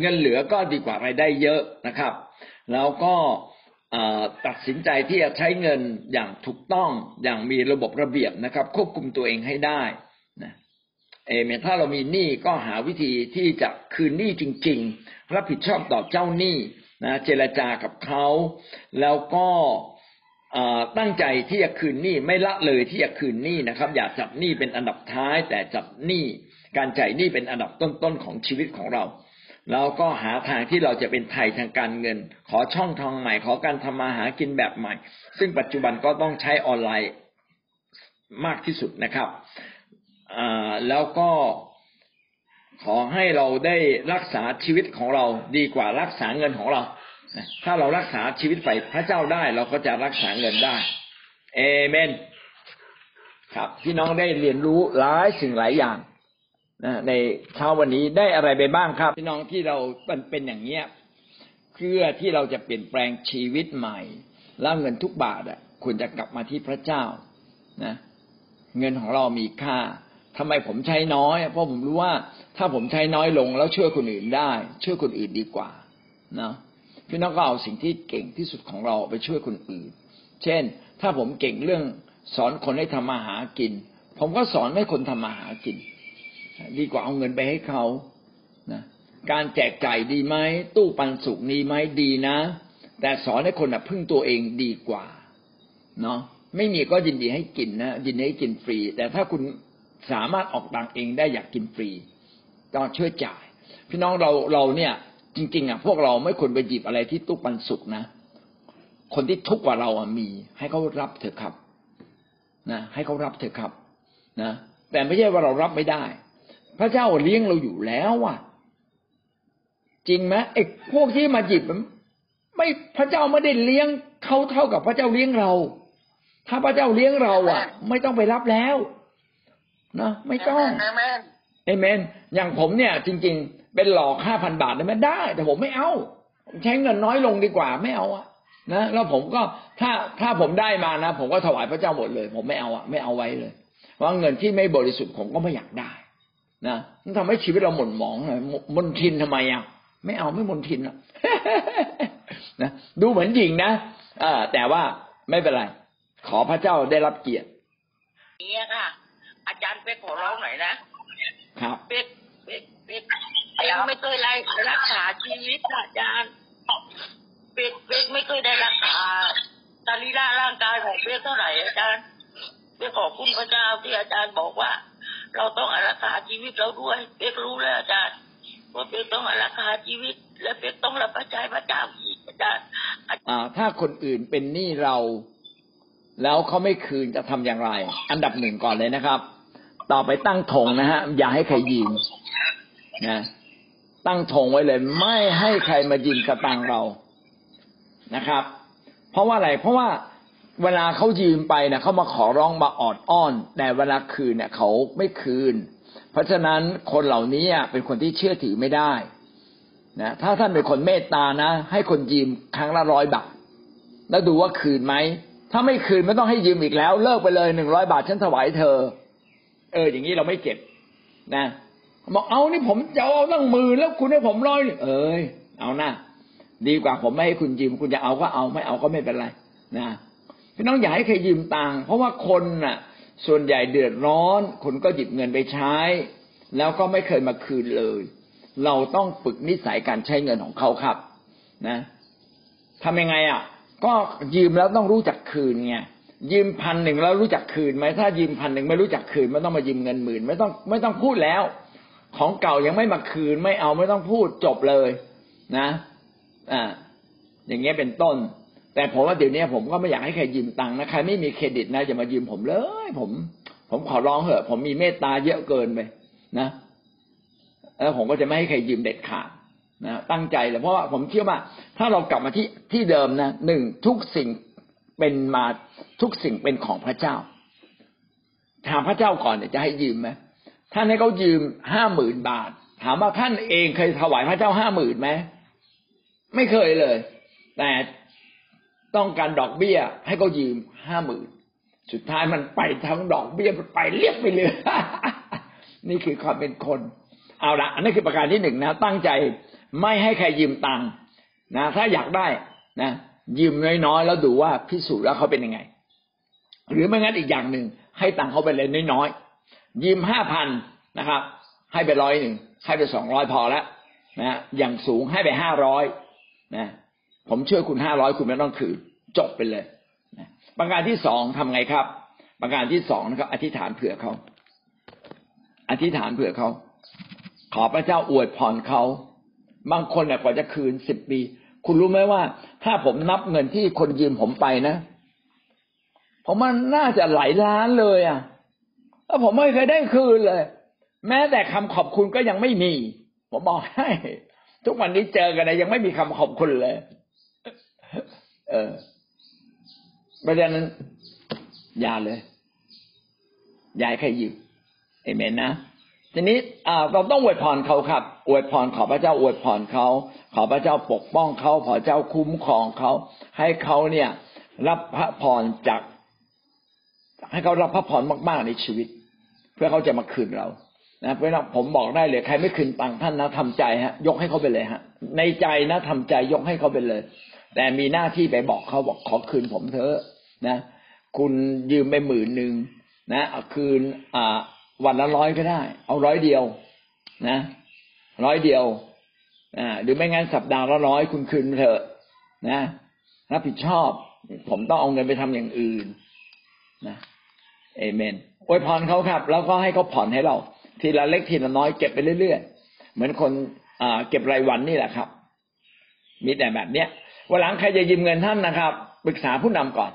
S1: เงินเหลือก็ดีกว่ารายได้เยอะนะครับ แล้วก็ ตัดสินใจที่จะใช้เงินอย่างถูกต้องอย่างมีระบบระเบียบนะครับ ควบคุมตัวเองให้ได้นะเอเมถ้าเรามีหนี้ก็หาวิธีที่จะคืนหนี้จริง ๆ รับผิดชอบต่อเจ้าหนี้นะเจรจากับเขาแล้วก็ตั้งใจที่จะคืนหนี้ไม่ละเลยที่จะคืนหนี้นะครับ อย่าจับหนี้เป็นอันดับท้าย แต่จับหนี้การจ่ายหนี้เป็นอันดับต้นๆของชีวิตของเรา แล้วก็หาทางที่เราจะเป็นไทยทางการเงิน ขอช่องทางใหม่ ขอการทำมาหากินแบบใหม่ ซึ่งปัจจุบันก็ต้องใช้ออนไลน์มากที่สุดนะครับแล้วก็ขอให้เราได้รักษาชีวิตของเราดีกว่ารักษาเงินของเรา ถ้าเรารักษาชีวิตไปพระเจ้าได้เราก็จะรักษาเงินได้เอเมน ครับพี่น้องได้เรียนรู้หลายสิ่งหลายอย่าง ในเช้าวันนี้ได้อะไรไปบ้างครับพี่น้องที่เราเป็นอย่างเนี้ยเพื่อที่เราจะเปลี่ยนแปลงชีวิตใหม่ แล้วเงินทุกบาทอะควรจะกลับมาที่พระเจ้านะเงินของเรามีค่าทำไมผมใช้น้อย เพราะผมรู้ว่าถ้าผมใช้น้อยลงแล้วช่วยคนอื่นได้ ช่วยคนอื่นดีกว่านะพี่น้องก็เอาสิ่งที่เก่งที่สุดของเราไปช่วยคนอื่น เช่น ถ้าผมเก่งเรื่องสอนคนให้ทำมาหากิน ผมก็สอนให้คนทำมาหากิน ดีกว่าเอาเงินไปให้เขานะการแจกจ่ายดีไหมตู้ปันสุกดีไหมดีนะ แต่สอนให้คนอะพึ่งตัวเองดีกว่าเนาะไม่มีก็ยินดีให้กินนะยินดีให้กินฟรี แต่ถ้าคุณสามารถออกตังเองได้อยากกินฟรีต้องช่วยจ่าย พี่น้องเราเราเนี่ย จริง ๆ อะ พวกเราไม่ควรไปหยิบอะไรที่ตุกปันสุกนะคนที่ทุกข์กว่าเราอะมี ให้เขารับเถอะครับ นะให้เขารับเถอะครับ นะแต่ไม่ใช่ว่าเรารับไม่ได้ พระเจ้าเลี้ยงเราอยู่แล้วอะ จริงไหมไอ้พวกที่มาหยิบไม่พระเจ้าไม่ได้เลี้ยงเขาเท่ากับพระเจ้าเลี้ยงเรา ถ้าพระเจ้าเลี้ยงเรา อะ ไม่ต้องไปรับแล้วนะไม่ต้องเอเมน อย่างผมเนี่ย จริง ๆ เป็นหลอกห้าพันบาทได้ไหมได้ แต่ผมไม่เอาใช้เงินน้อยลงดีกว่าไม่เอาอะนะแล้วผมก็ถ้าถ้าผมได้มานะ ผมก็ถวายพระเจ้าหมดเลย ผมไม่เอาอะไม่เอาไว้เลย เพราะเงินที่ไม่บริสุทธิ์ผมก็ไม่อยากได้ นะมันทำให้ชีวิตเราหม่นหมองเลยมนทินทำไมอะไม่เอาไม่มนทินอะนะดูเหมือนหญิงนะอ่าแต่ว่าไม่เป็นไรขอพระเจ้าได้รับเกียรติ
S2: เนี่ยค่ะ อาจารย์เป๊กขอร้องหน่อยนะ
S1: ครับ
S2: เป๊กเป๊กเป๊กยังไม่เคยไล่รักษาชีวิตอาจารย์เป๊กเป๊กไม่เคยได้รักษาตาลีร่าร่างกายของเป๊กเท่าไหร่อาจารย์เป๊กขอบคุณพระเจ้าที่อาจารย์บอกว่า เราต้องรักษาชีวิตเราด้วยเป๊กรู้แล้วอาจารย์ว่าเป๊กต้องรักษาชีวิต และเป๊กต้องรับประจายพระเจ้าอีกอาจารย์
S1: อ่า ถ้าคนอื่นเป็นหนี้เรา แล้วเขาไม่คืนจะทำอย่างไร อันดับหนึ่งก่อนเลยนะครับ ต่อไปตั้งธงนะฮะอย่าให้ใครยืมนะตั้งธงไว้เลย ไม่ให้ใครมายืมสตังเรานะครับ เพราะว่าอะไรเพราะว่า เวลาเขายืมไปนะเขามาขอร้องมาออดอ้อน แต่เวลาคืนเนี่ยเขาไม่คืน เพราะฉะนั้นคนเหล่านี้เป็นคนที่เชื่อถือไม่ได้นะถ้าท่านเป็นคนเมตตานะ ให้คนยืมครั้งละร้อยบาทแล้วดูว่าคืนไหมถ้าไม่คืนไม่ต้องให้ยืมอีกแล้ว เลิกไปเลยหนึ่งร้อยบาทฉันถวายเธอ เออ อย่างนี้เราไม่เก็บนะบอกเอานี่ผมจะเอาตั้งมือแล้วคุณให้ผมร้อยเอ้ยเอาหน้าดีกว่าผมไม่ให้คุณยืมคุณจะเอาก็เอาไม่เอาก็ไม่เป็นไร นะ พี่น้องอย่าให้ใครยืมตังค์เพราะว่าคนน่ะ ส่วนใหญ่เดือดร้อน คนก็หยิบเงินไปใช้ แล้วก็ไม่เคยมาคืนเลย เราต้องฝึกนิสัยการใช้เงินของเขาครับ นะทำยังไงอะ ก็ยืมแล้วต้องรู้จักคืนไงยืมพันหนึ่งแล้วรู้จักคืนไหมถ้ายืมพันหนึ่งไม่รู้จักคืนไม่ต้องมายืมเงินหมื่นไม่ต้องไม่ต้องพูดแล้ว ของเก่ายังไม่มาคืนไม่เอาไม่ต้องพูดจบเลย นะ อ่า อย่างเงี้ยเป็นต้น แต่ผมว่าเดี๋ยวนี้ผมก็ไม่อยากให้ใครยืมตังค์นะใครไม่มีเครดิตนะจะมายืมผมเลย ผม ผมขอร้องเถอะผมมีเมตตาเยอะเกินไปนะแล้วผมก็จะไม่ให้ใครยืมเด็ดขาดนะตั้งใจเลยเพราะว่าผมเชื่อว่า ถ้าเรากลับมาที่ที่เดิมนะหนึ่งทุกสิ่งเป็นมาทุกสิ่งเป็นของพระเจ้าถามพระเจ้าก่อนเนี่ยจะให้ยืมไหมท่านให้เขายืมห้าหมื่นบาท ถามว่าท่านเองเคยถวายพระเจ้าห้าหมื่นไหมไม่เคยเลย แต่ ต้องการดอกเบี้ย ให้เขายืมห้าหมื่นสุดท้ายมันไปทั้งดอกเบี้ยมันไปเรียบไปเลยนี่คือความเป็นคน เอาละอันนี้คือประการที่หนึ่งนะ ตั้งใจไม่ให้ใครยืมตังค์นะ ถ้าอยากได้นะยืมน้อยๆแล้วดูว่าพิสูจน์แล้วเขาเป็นยังไง หรือไม่งั้นอีกอย่างหนึ่งให้ตังค์เขาไปเลยน้อยๆยืมห้าพันนะครับ ให้ไปร้อยหนึ่งให้ไปสองร้อยพอแล้วนะอย่างสูงให้ไปห้าร้อยนะ ผมช่วยคุณห้าร้อยคุณไม่ต้องคืนจบไปเลยประการที่สองทำไงครับ ประการที่สองนะครับ อธิษฐานเผื่อเขาอธิษฐานเผื่อเขาขอพระเจ้าอวยพรเขาบางคนเนี่ยกว่าจะคืนสิบปี คุณรู้ไหมว่า ถ้าผมนับเงินที่คนยืมผมไปนะผมมันน่าจะหลายล้านเลยอะแล้วผมไม่เคยได้คืนเลย แม้แต่คำขอบคุณก็ยังไม่มี ผมบอกให้ ทุกวันนี้เจอกันนะยังไม่มีคำขอบคุณเลย เออประเด็นนั้น อย่าเลย อย่าให้ใครยืมเอเมนนะทีนี้เราต้องอวยพรเขาครับอวยพรขอพระเจ้าอวยพรเขาขอพระเจ้าปกป้องเขาขอเจ้าคุ้มครองเขาให้เขาเนี่ย รับพระพรจาก ให้เขารับพระพรมาก ๆในชีวิต เพื่อเขาจะมาคืนเรานะเพราะนั้นผมบอกได้เลยใครไม่คืนตังค์ท่านนะทำใจฮะ ยกให้เขาไปเลยฮะ ในใจนะทำใจยกให้เขาไปเลย แต่มีหน้าที่ไปบอกเขาบอกขอคืนผมเถอะนะ คุณยืมไปหมื่นหนึ่งนะเอาคืนอ่าวันละร้อยก็ได้ เอาร้อยเดียวนะร้อยเดียวอ่าหรือไม่งั้นสัปดาห์ละร้อยคุณคืนเถอะนะรับผิดชอบ ผมต้องเอาเงินไปทำอย่างอื่นนะเอเมนอวยพรเขาครับ แล้วก็ให้เขาผ่อนให้เรา ทีละเล็กทีละน้อยเก็บไปเรื่อยๆ เหมือนคนอ่าเก็บรายวันนี่แหละครับ มีแต่แบบเนี้ย วันหลังใครจะยืมเงินท่านนะครับปรึกษาผู้นำก่อน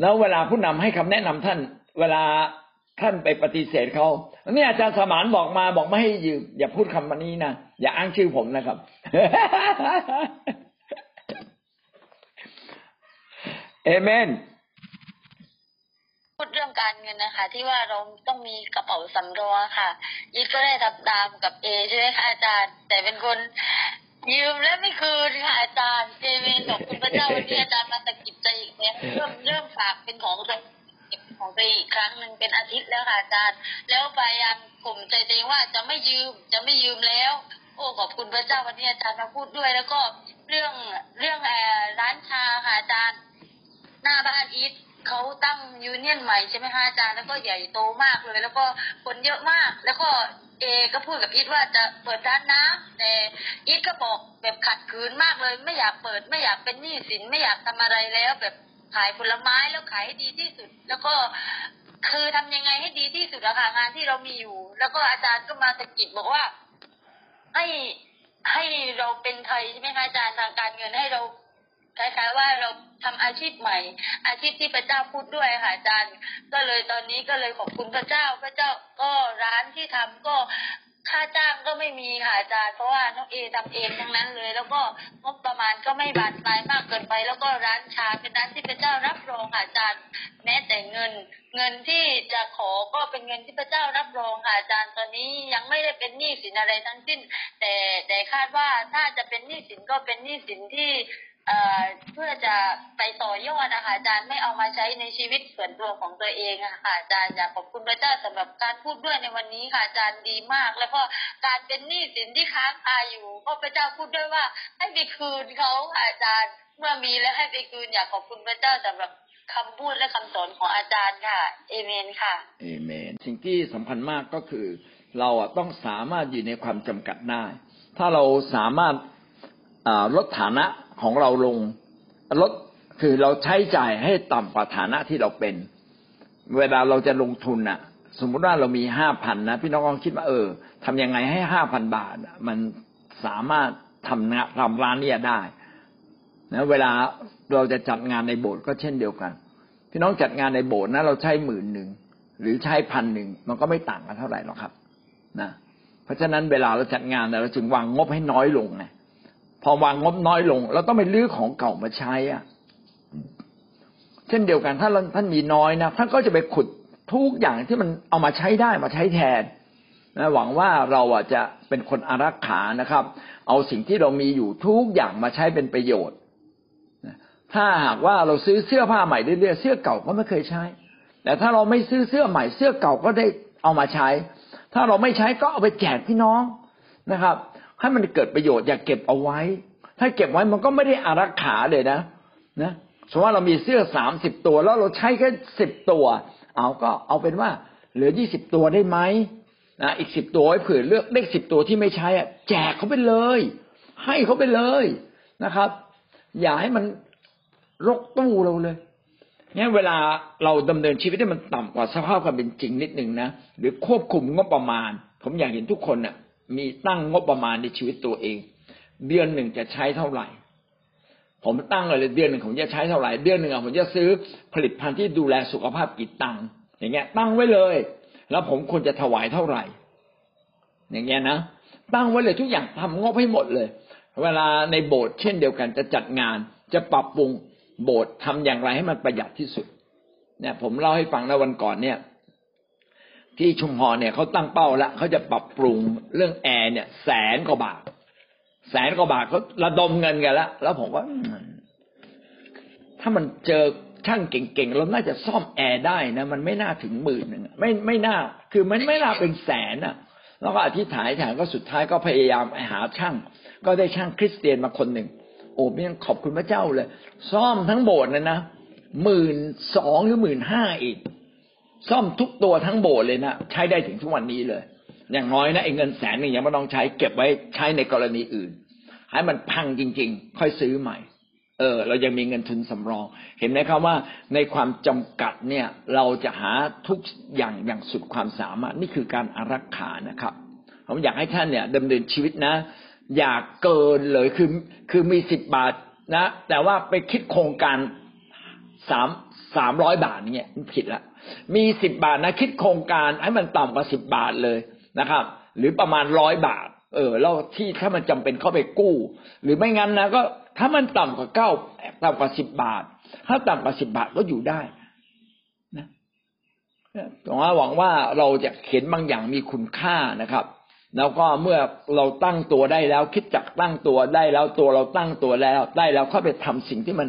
S1: แล้วเวลาผู้นำให้คำแนะนำท่าน เวลาท่านไปปฏิเสธเขาเนี่ยอาจารย์สมานบอกมาบอกไม่ให้ยืม อย่าพูดคำนี้นะอย่าอ้างชื่อผมนะครับ เอเมน
S3: พูดเรื่องการเงินนะคะ ที่ว่าเราต้องมีกระเป๋าสำรองค่ะยิดก็ได้ทำตามกับเอใช่ไหมคะอาจารย์ แต่เป็นคน ยืมและไม่คืนค่ะอาจารย์เอเมนขอบคุณพระเจ้าวันนี้อาจารย์มาตะกิดใจอีกแล้วเริ่มเริ่มฝากเป็นของตัวเก็บของตัวเองอีกครั้งหนึ่งเป็นอาทิตย์แล้วค่ะอาจารย์ แล้วพยายามกลุ่มใจตัวเองว่าจะไม่ยืมจะไม่ยืมแล้ว โอ้ขอบคุณพระเจ้าวันนี้อาจารย์มาพูดด้วย แล้วก็เรื่องเรื่องแอร์ร้านชาค่ะอาจารย์ หน้าบ้านอีท เขาตั้งยูเนียนใหม่ใช่ไหมคะอาจารย์แล้วก็ใหญ่โตมากเลย แล้วก็คนเยอะมาก แล้วก็เอก็พูดกับอีทว่าจะเปิดร้านน้ำแต่อีทก็บอกแบบขัดขืนมากเลย ไม่อยากเปิดไม่อยากเป็นหนี้สินไม่อยากทำอะไรแล้วแบบขายผลไม้แล้วขายให้ดีที่สุด แล้วก็คือทำยังไงให้ดีที่สุดอะค่ะงานที่เรามีอยู่ แล้วก็อาจารย์ก็มาสะกิดบอกว่าให้ให้เราเป็นไทยใช่ไหมคะอาจารย์ทางการเงินให้เรา คล้ายๆว่าเราทำอาชีพใหม่ อาชีพที่พระเจ้าพูดด้วยค่ะอาจารย์ ก็เลยตอนนี้ก็เลยขอบคุณพระเจ้าพระเจ้าก็ร้านที่ทำก็ค่าจ้างก็ไม่มีค่ะอาจารย์เพราะว่าน้องเอทำเองทั้งนั้นเลย แล้วก็งบประมาณก็ไม่บานปลายมากเกินไป แล้วก็ร้านชาเป็นร้านที่พระเจ้ารับรองค่ะอาจารย์ แม้แต่เงิน เงินที่จะขอก็เป็นเงินที่พระเจ้ารับรองค่ะอาจารย์ตอนนี้ยังไม่ได้เป็นหนี้สินอะไรทั้งสิ้น แต่แต่คาดว่าถ้าจะเป็นหนี้สินก็เป็นหนี้สินที่ เอ่อเพื่อจะไปต่อยอดนะคะอาจารย์ไม่เอามาใช้ในชีวิตส่วนตัวของตัวเองอะค่ะอาจารย์อยากขอบคุณพระเจ้าสำหรับการพูดด้วยในวันนี้ค่ะอาจารย์ดีมาก แล้วก็การเป็นหนี้สินที่ค้างคาอยู่ก็พระเจ้าพูดด้วยว่าให้ไปคืนเขาค่ะอาจารย์เมื่อมีแล้วให้ไปคืนอยากขอบคุณพระเจ้าสำหรับคำพูดและคำสอนของอาจารย์ค่ะเอเมนค่ะ
S1: เอเมน สิ่งที่สำคัญมากก็คือ เราอะต้องสามารถอยู่ในความจำกัดได้ ถ้าเราสามารถอ่าลดฐานะ ของเราลง ลดคือเราใช้จ่ายให้ต่ำกว่าฐานะที่เราเป็น เวลาเราจะลงทุนน่ะ สมมุติว่าเรามีห้าพันนะพี่น้องลองคิดว่าเออทำยังไงให้ห้าพันบาท มันสามารถทำงานทำร้านเนี่ยได้นะเวลาเราจะจัดงานในโบสถ์ก็เช่นเดียวกัน พี่น้องจัดงานในโบสถ์นะเราใช้หมื่นหนึ่งหรือใช้พันหนึ่งมันก็ไม่ต่างกันเท่าไหร่หรอกครับนะเพราะฉะนั้นเวลาเราจัดงานเนี่ยเราจึงวางงบให้น้อยลงไง พอวางงบน้อยลง เราต้องไปลื้อของเก่ามาใช้อะ เช่นเดียวกันถ้าท่านมีน้อยนะท่านก็จะไปขุดทุกอย่างที่มันเอามาใช้ได้มาใช้แทนนะหวังว่าเราอะจะเป็นคนอารักขานะครับ เอาสิ่งที่เรามีอยู่ทุกอย่างมาใช้เป็นประโยชน์ถ้าหากว่าเราซื้อเสื้อผ้าใหม่เรื่อยๆเสื้อเก่าก็ไม่เคยใช้ แต่ถ้าเราไม่ซื้อเสื้อใหม่เสื้อเก่าก็ได้เอามาใช้ ถ้าเราไม่ใช้ก็เอาไปแจกพี่น้องนะครับ ให้มันเกิดประโยชน์อย่าเก็บเอาไว้ ถ้าเก็บไว้มันก็ไม่ได้อารักขาเลยนะ นะสมมติว่าเรามีเสื้อสามสิบตัวแล้วเราใช้แค่สิบตัว เอาก็เอาเป็นว่า เหลือยี่สิบตัวได้ไหมนะอีกสิบตัวไว้เผื่อเลือกเลขสิบตัวที่ไม่ใช้อะ แจกเขาไปเลย ให้เขาไปเลยนะครับ อย่าให้มันรกตู้เราเลยงั้นเวลาเราดำเนินชีวิตให้มันต่ำกว่าสภาพความเป็นจริงนิดหนึ่งนะหรือควบคุมงบประมาณ ผมอยากเห็นทุกคนน่ะ มีตั้งงบประมาณในชีวิตตัวเอง เดือนหนึ่งจะใช้เท่าไหร่ ผมตั้งเลยเดือนหนึ่งผมจะใช้เท่าไหร่เดือนหนึ่งอะผมจะซื้อผลิตภัณฑ์ที่ดูแลสุขภาพกี่ตังค์อย่างเงี้ย ตั้งไว้เลย แล้วผมควรจะถวายเท่าไหร่ อย่างเงี้ยนะตั้งไว้เลยทุกอย่างทำงบให้หมดเลย เวลาในโบสถ์เช่นเดียวกันจะจัดงานจะปรับปรุงโบสถ์ทำอย่างไรให้มันประหยัดที่สุด เนี่ย ผมเล่าให้ฟังในวันก่อนเนี่ย ที่ชุมพรเนี่ยเขาตั้งเป้าแล้วเขาจะปรับปรุงเรื่องแอร์เนี่ย แสนกว่าบาท แสนกว่าบาทเขาระดมเงินกันแล้วแล้วผมว่าถ้ามันเจอช่างเก่งๆเราน่าจะซ่อมแอร์ได้นะมันไม่น่าถึงหมื่นหนึ่งไม่ไม่น่า คือมันไม่น่าเป็นแสนอะ แล้วก็อธิษฐานฐานก็สุดท้ายก็พยายามหาช่าง ก็ได้ช่างคริสเตียนมาคนหนึ่งโอ้ยังขอบคุณพระเจ้าเลย ซ่อมทั้งโบสถ์เลยนะหมื่นสองหรือหมื่นห้าอีก ซ่อมทุกตัวทั้งโบสถ์เลยนะใช้ได้ถึงทุกวันนี้เลย อย่างน้อยนะไอ้เงินแสนหนึ่งยังไม่ต้องใช้เก็บไว้ใช้ในกรณีอื่น ให้มันพังจริง ๆ ค่อยซื้อใหม่ เออ เรายังมีเงินทุนสำรอง เห็นไหมครับว่าในความจำกัดเนี่ย เราจะหาทุกอย่างอย่างสุดความสามารถนี่คือการอารักขานะครับผมอยากให้ท่านเนี่ยดำเนินชีวิตนะ อยากเกินเลยคือคือมีสิบบาทนะ แต่ว่าไปคิดโครงการ สามสามร้อยบาทเนี่ยมันผิดละมีสิบบาทนะคิดโครงการให้มันต่ำกว่าสิบบาทเลยนะครับ หรือประมาณร้อยบาท เออแล้วที่ถ้ามันจำเป็นเข้าไปกู้ หรือไม่งั้นนะก็ถ้ามันต่ำกว่าเก้าต่ำกว่าสิบบาท ถ้าต่ำกว่าสิบบาทก็อยู่ได้นะหวังว่าหวังว่าเราจะเห็นบางอย่างมีคุณค่านะครับ แล้วก็เมื่อเราตั้งตัวได้แล้ว คิดจักตั้งตัวได้แล้วตัวเราตั้งตัวแล้วได้แล้วเข้าไปทำสิ่งที่มัน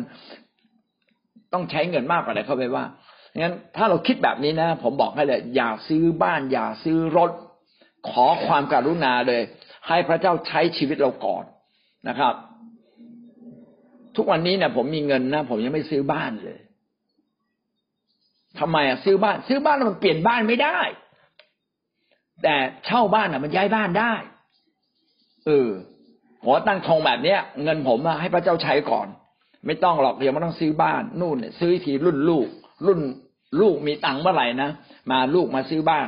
S1: ต้องใช้เงินมากกว่าอะไรเข้าไปว่างั้นถ้าเราคิดแบบนี้นะ ผมบอกให้เลย อย่าซื้อบ้าน อย่าซื้อรถ ขอความการุณาเลย ให้พระเจ้าใช้ชีวิตเราก่อนนะครับ ทุกวันนี้เนี่ยผมมีเงินนะผมยังไม่ซื้อบ้านเลยทำไมอะซื้อบ้าน ซื้อบ้านมันเปลี่ยนบ้านไม่ได้ แต่เช่าบ้านอะ มันย้ายบ้านได้เออขอตั้งทงแบบเนี้ย เงินผมอะให้พระเจ้าใช้ก่อน ไม่ต้องหรอกเดี๋ยังไม่ต้องซื้อบ้านนู่นเนี่ยซื้อทีรุ่นลูก รุ่นลูกมีตังค์เมื่อไหร่นะมาลูกมาซื้อบ้าน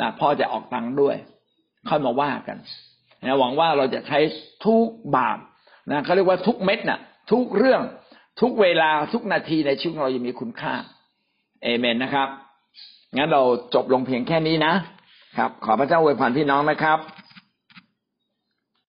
S1: นะพ่อจะออกตังค์ด้วยค่อยมาว่ากันนะหวังว่าเราจะใช้ทุกบาทนะเขาเรียกว่าทุกเม็ดน่ะ ทุกเรื่องทุกเวลาทุกนาทีในชีวิตเรายังมีคุณค่าเอเมนนะครับงั้นเราจบลงเพียงแค่นี้นะครับ ขอพระเจ้าอวยพรพี่น้องนะครับ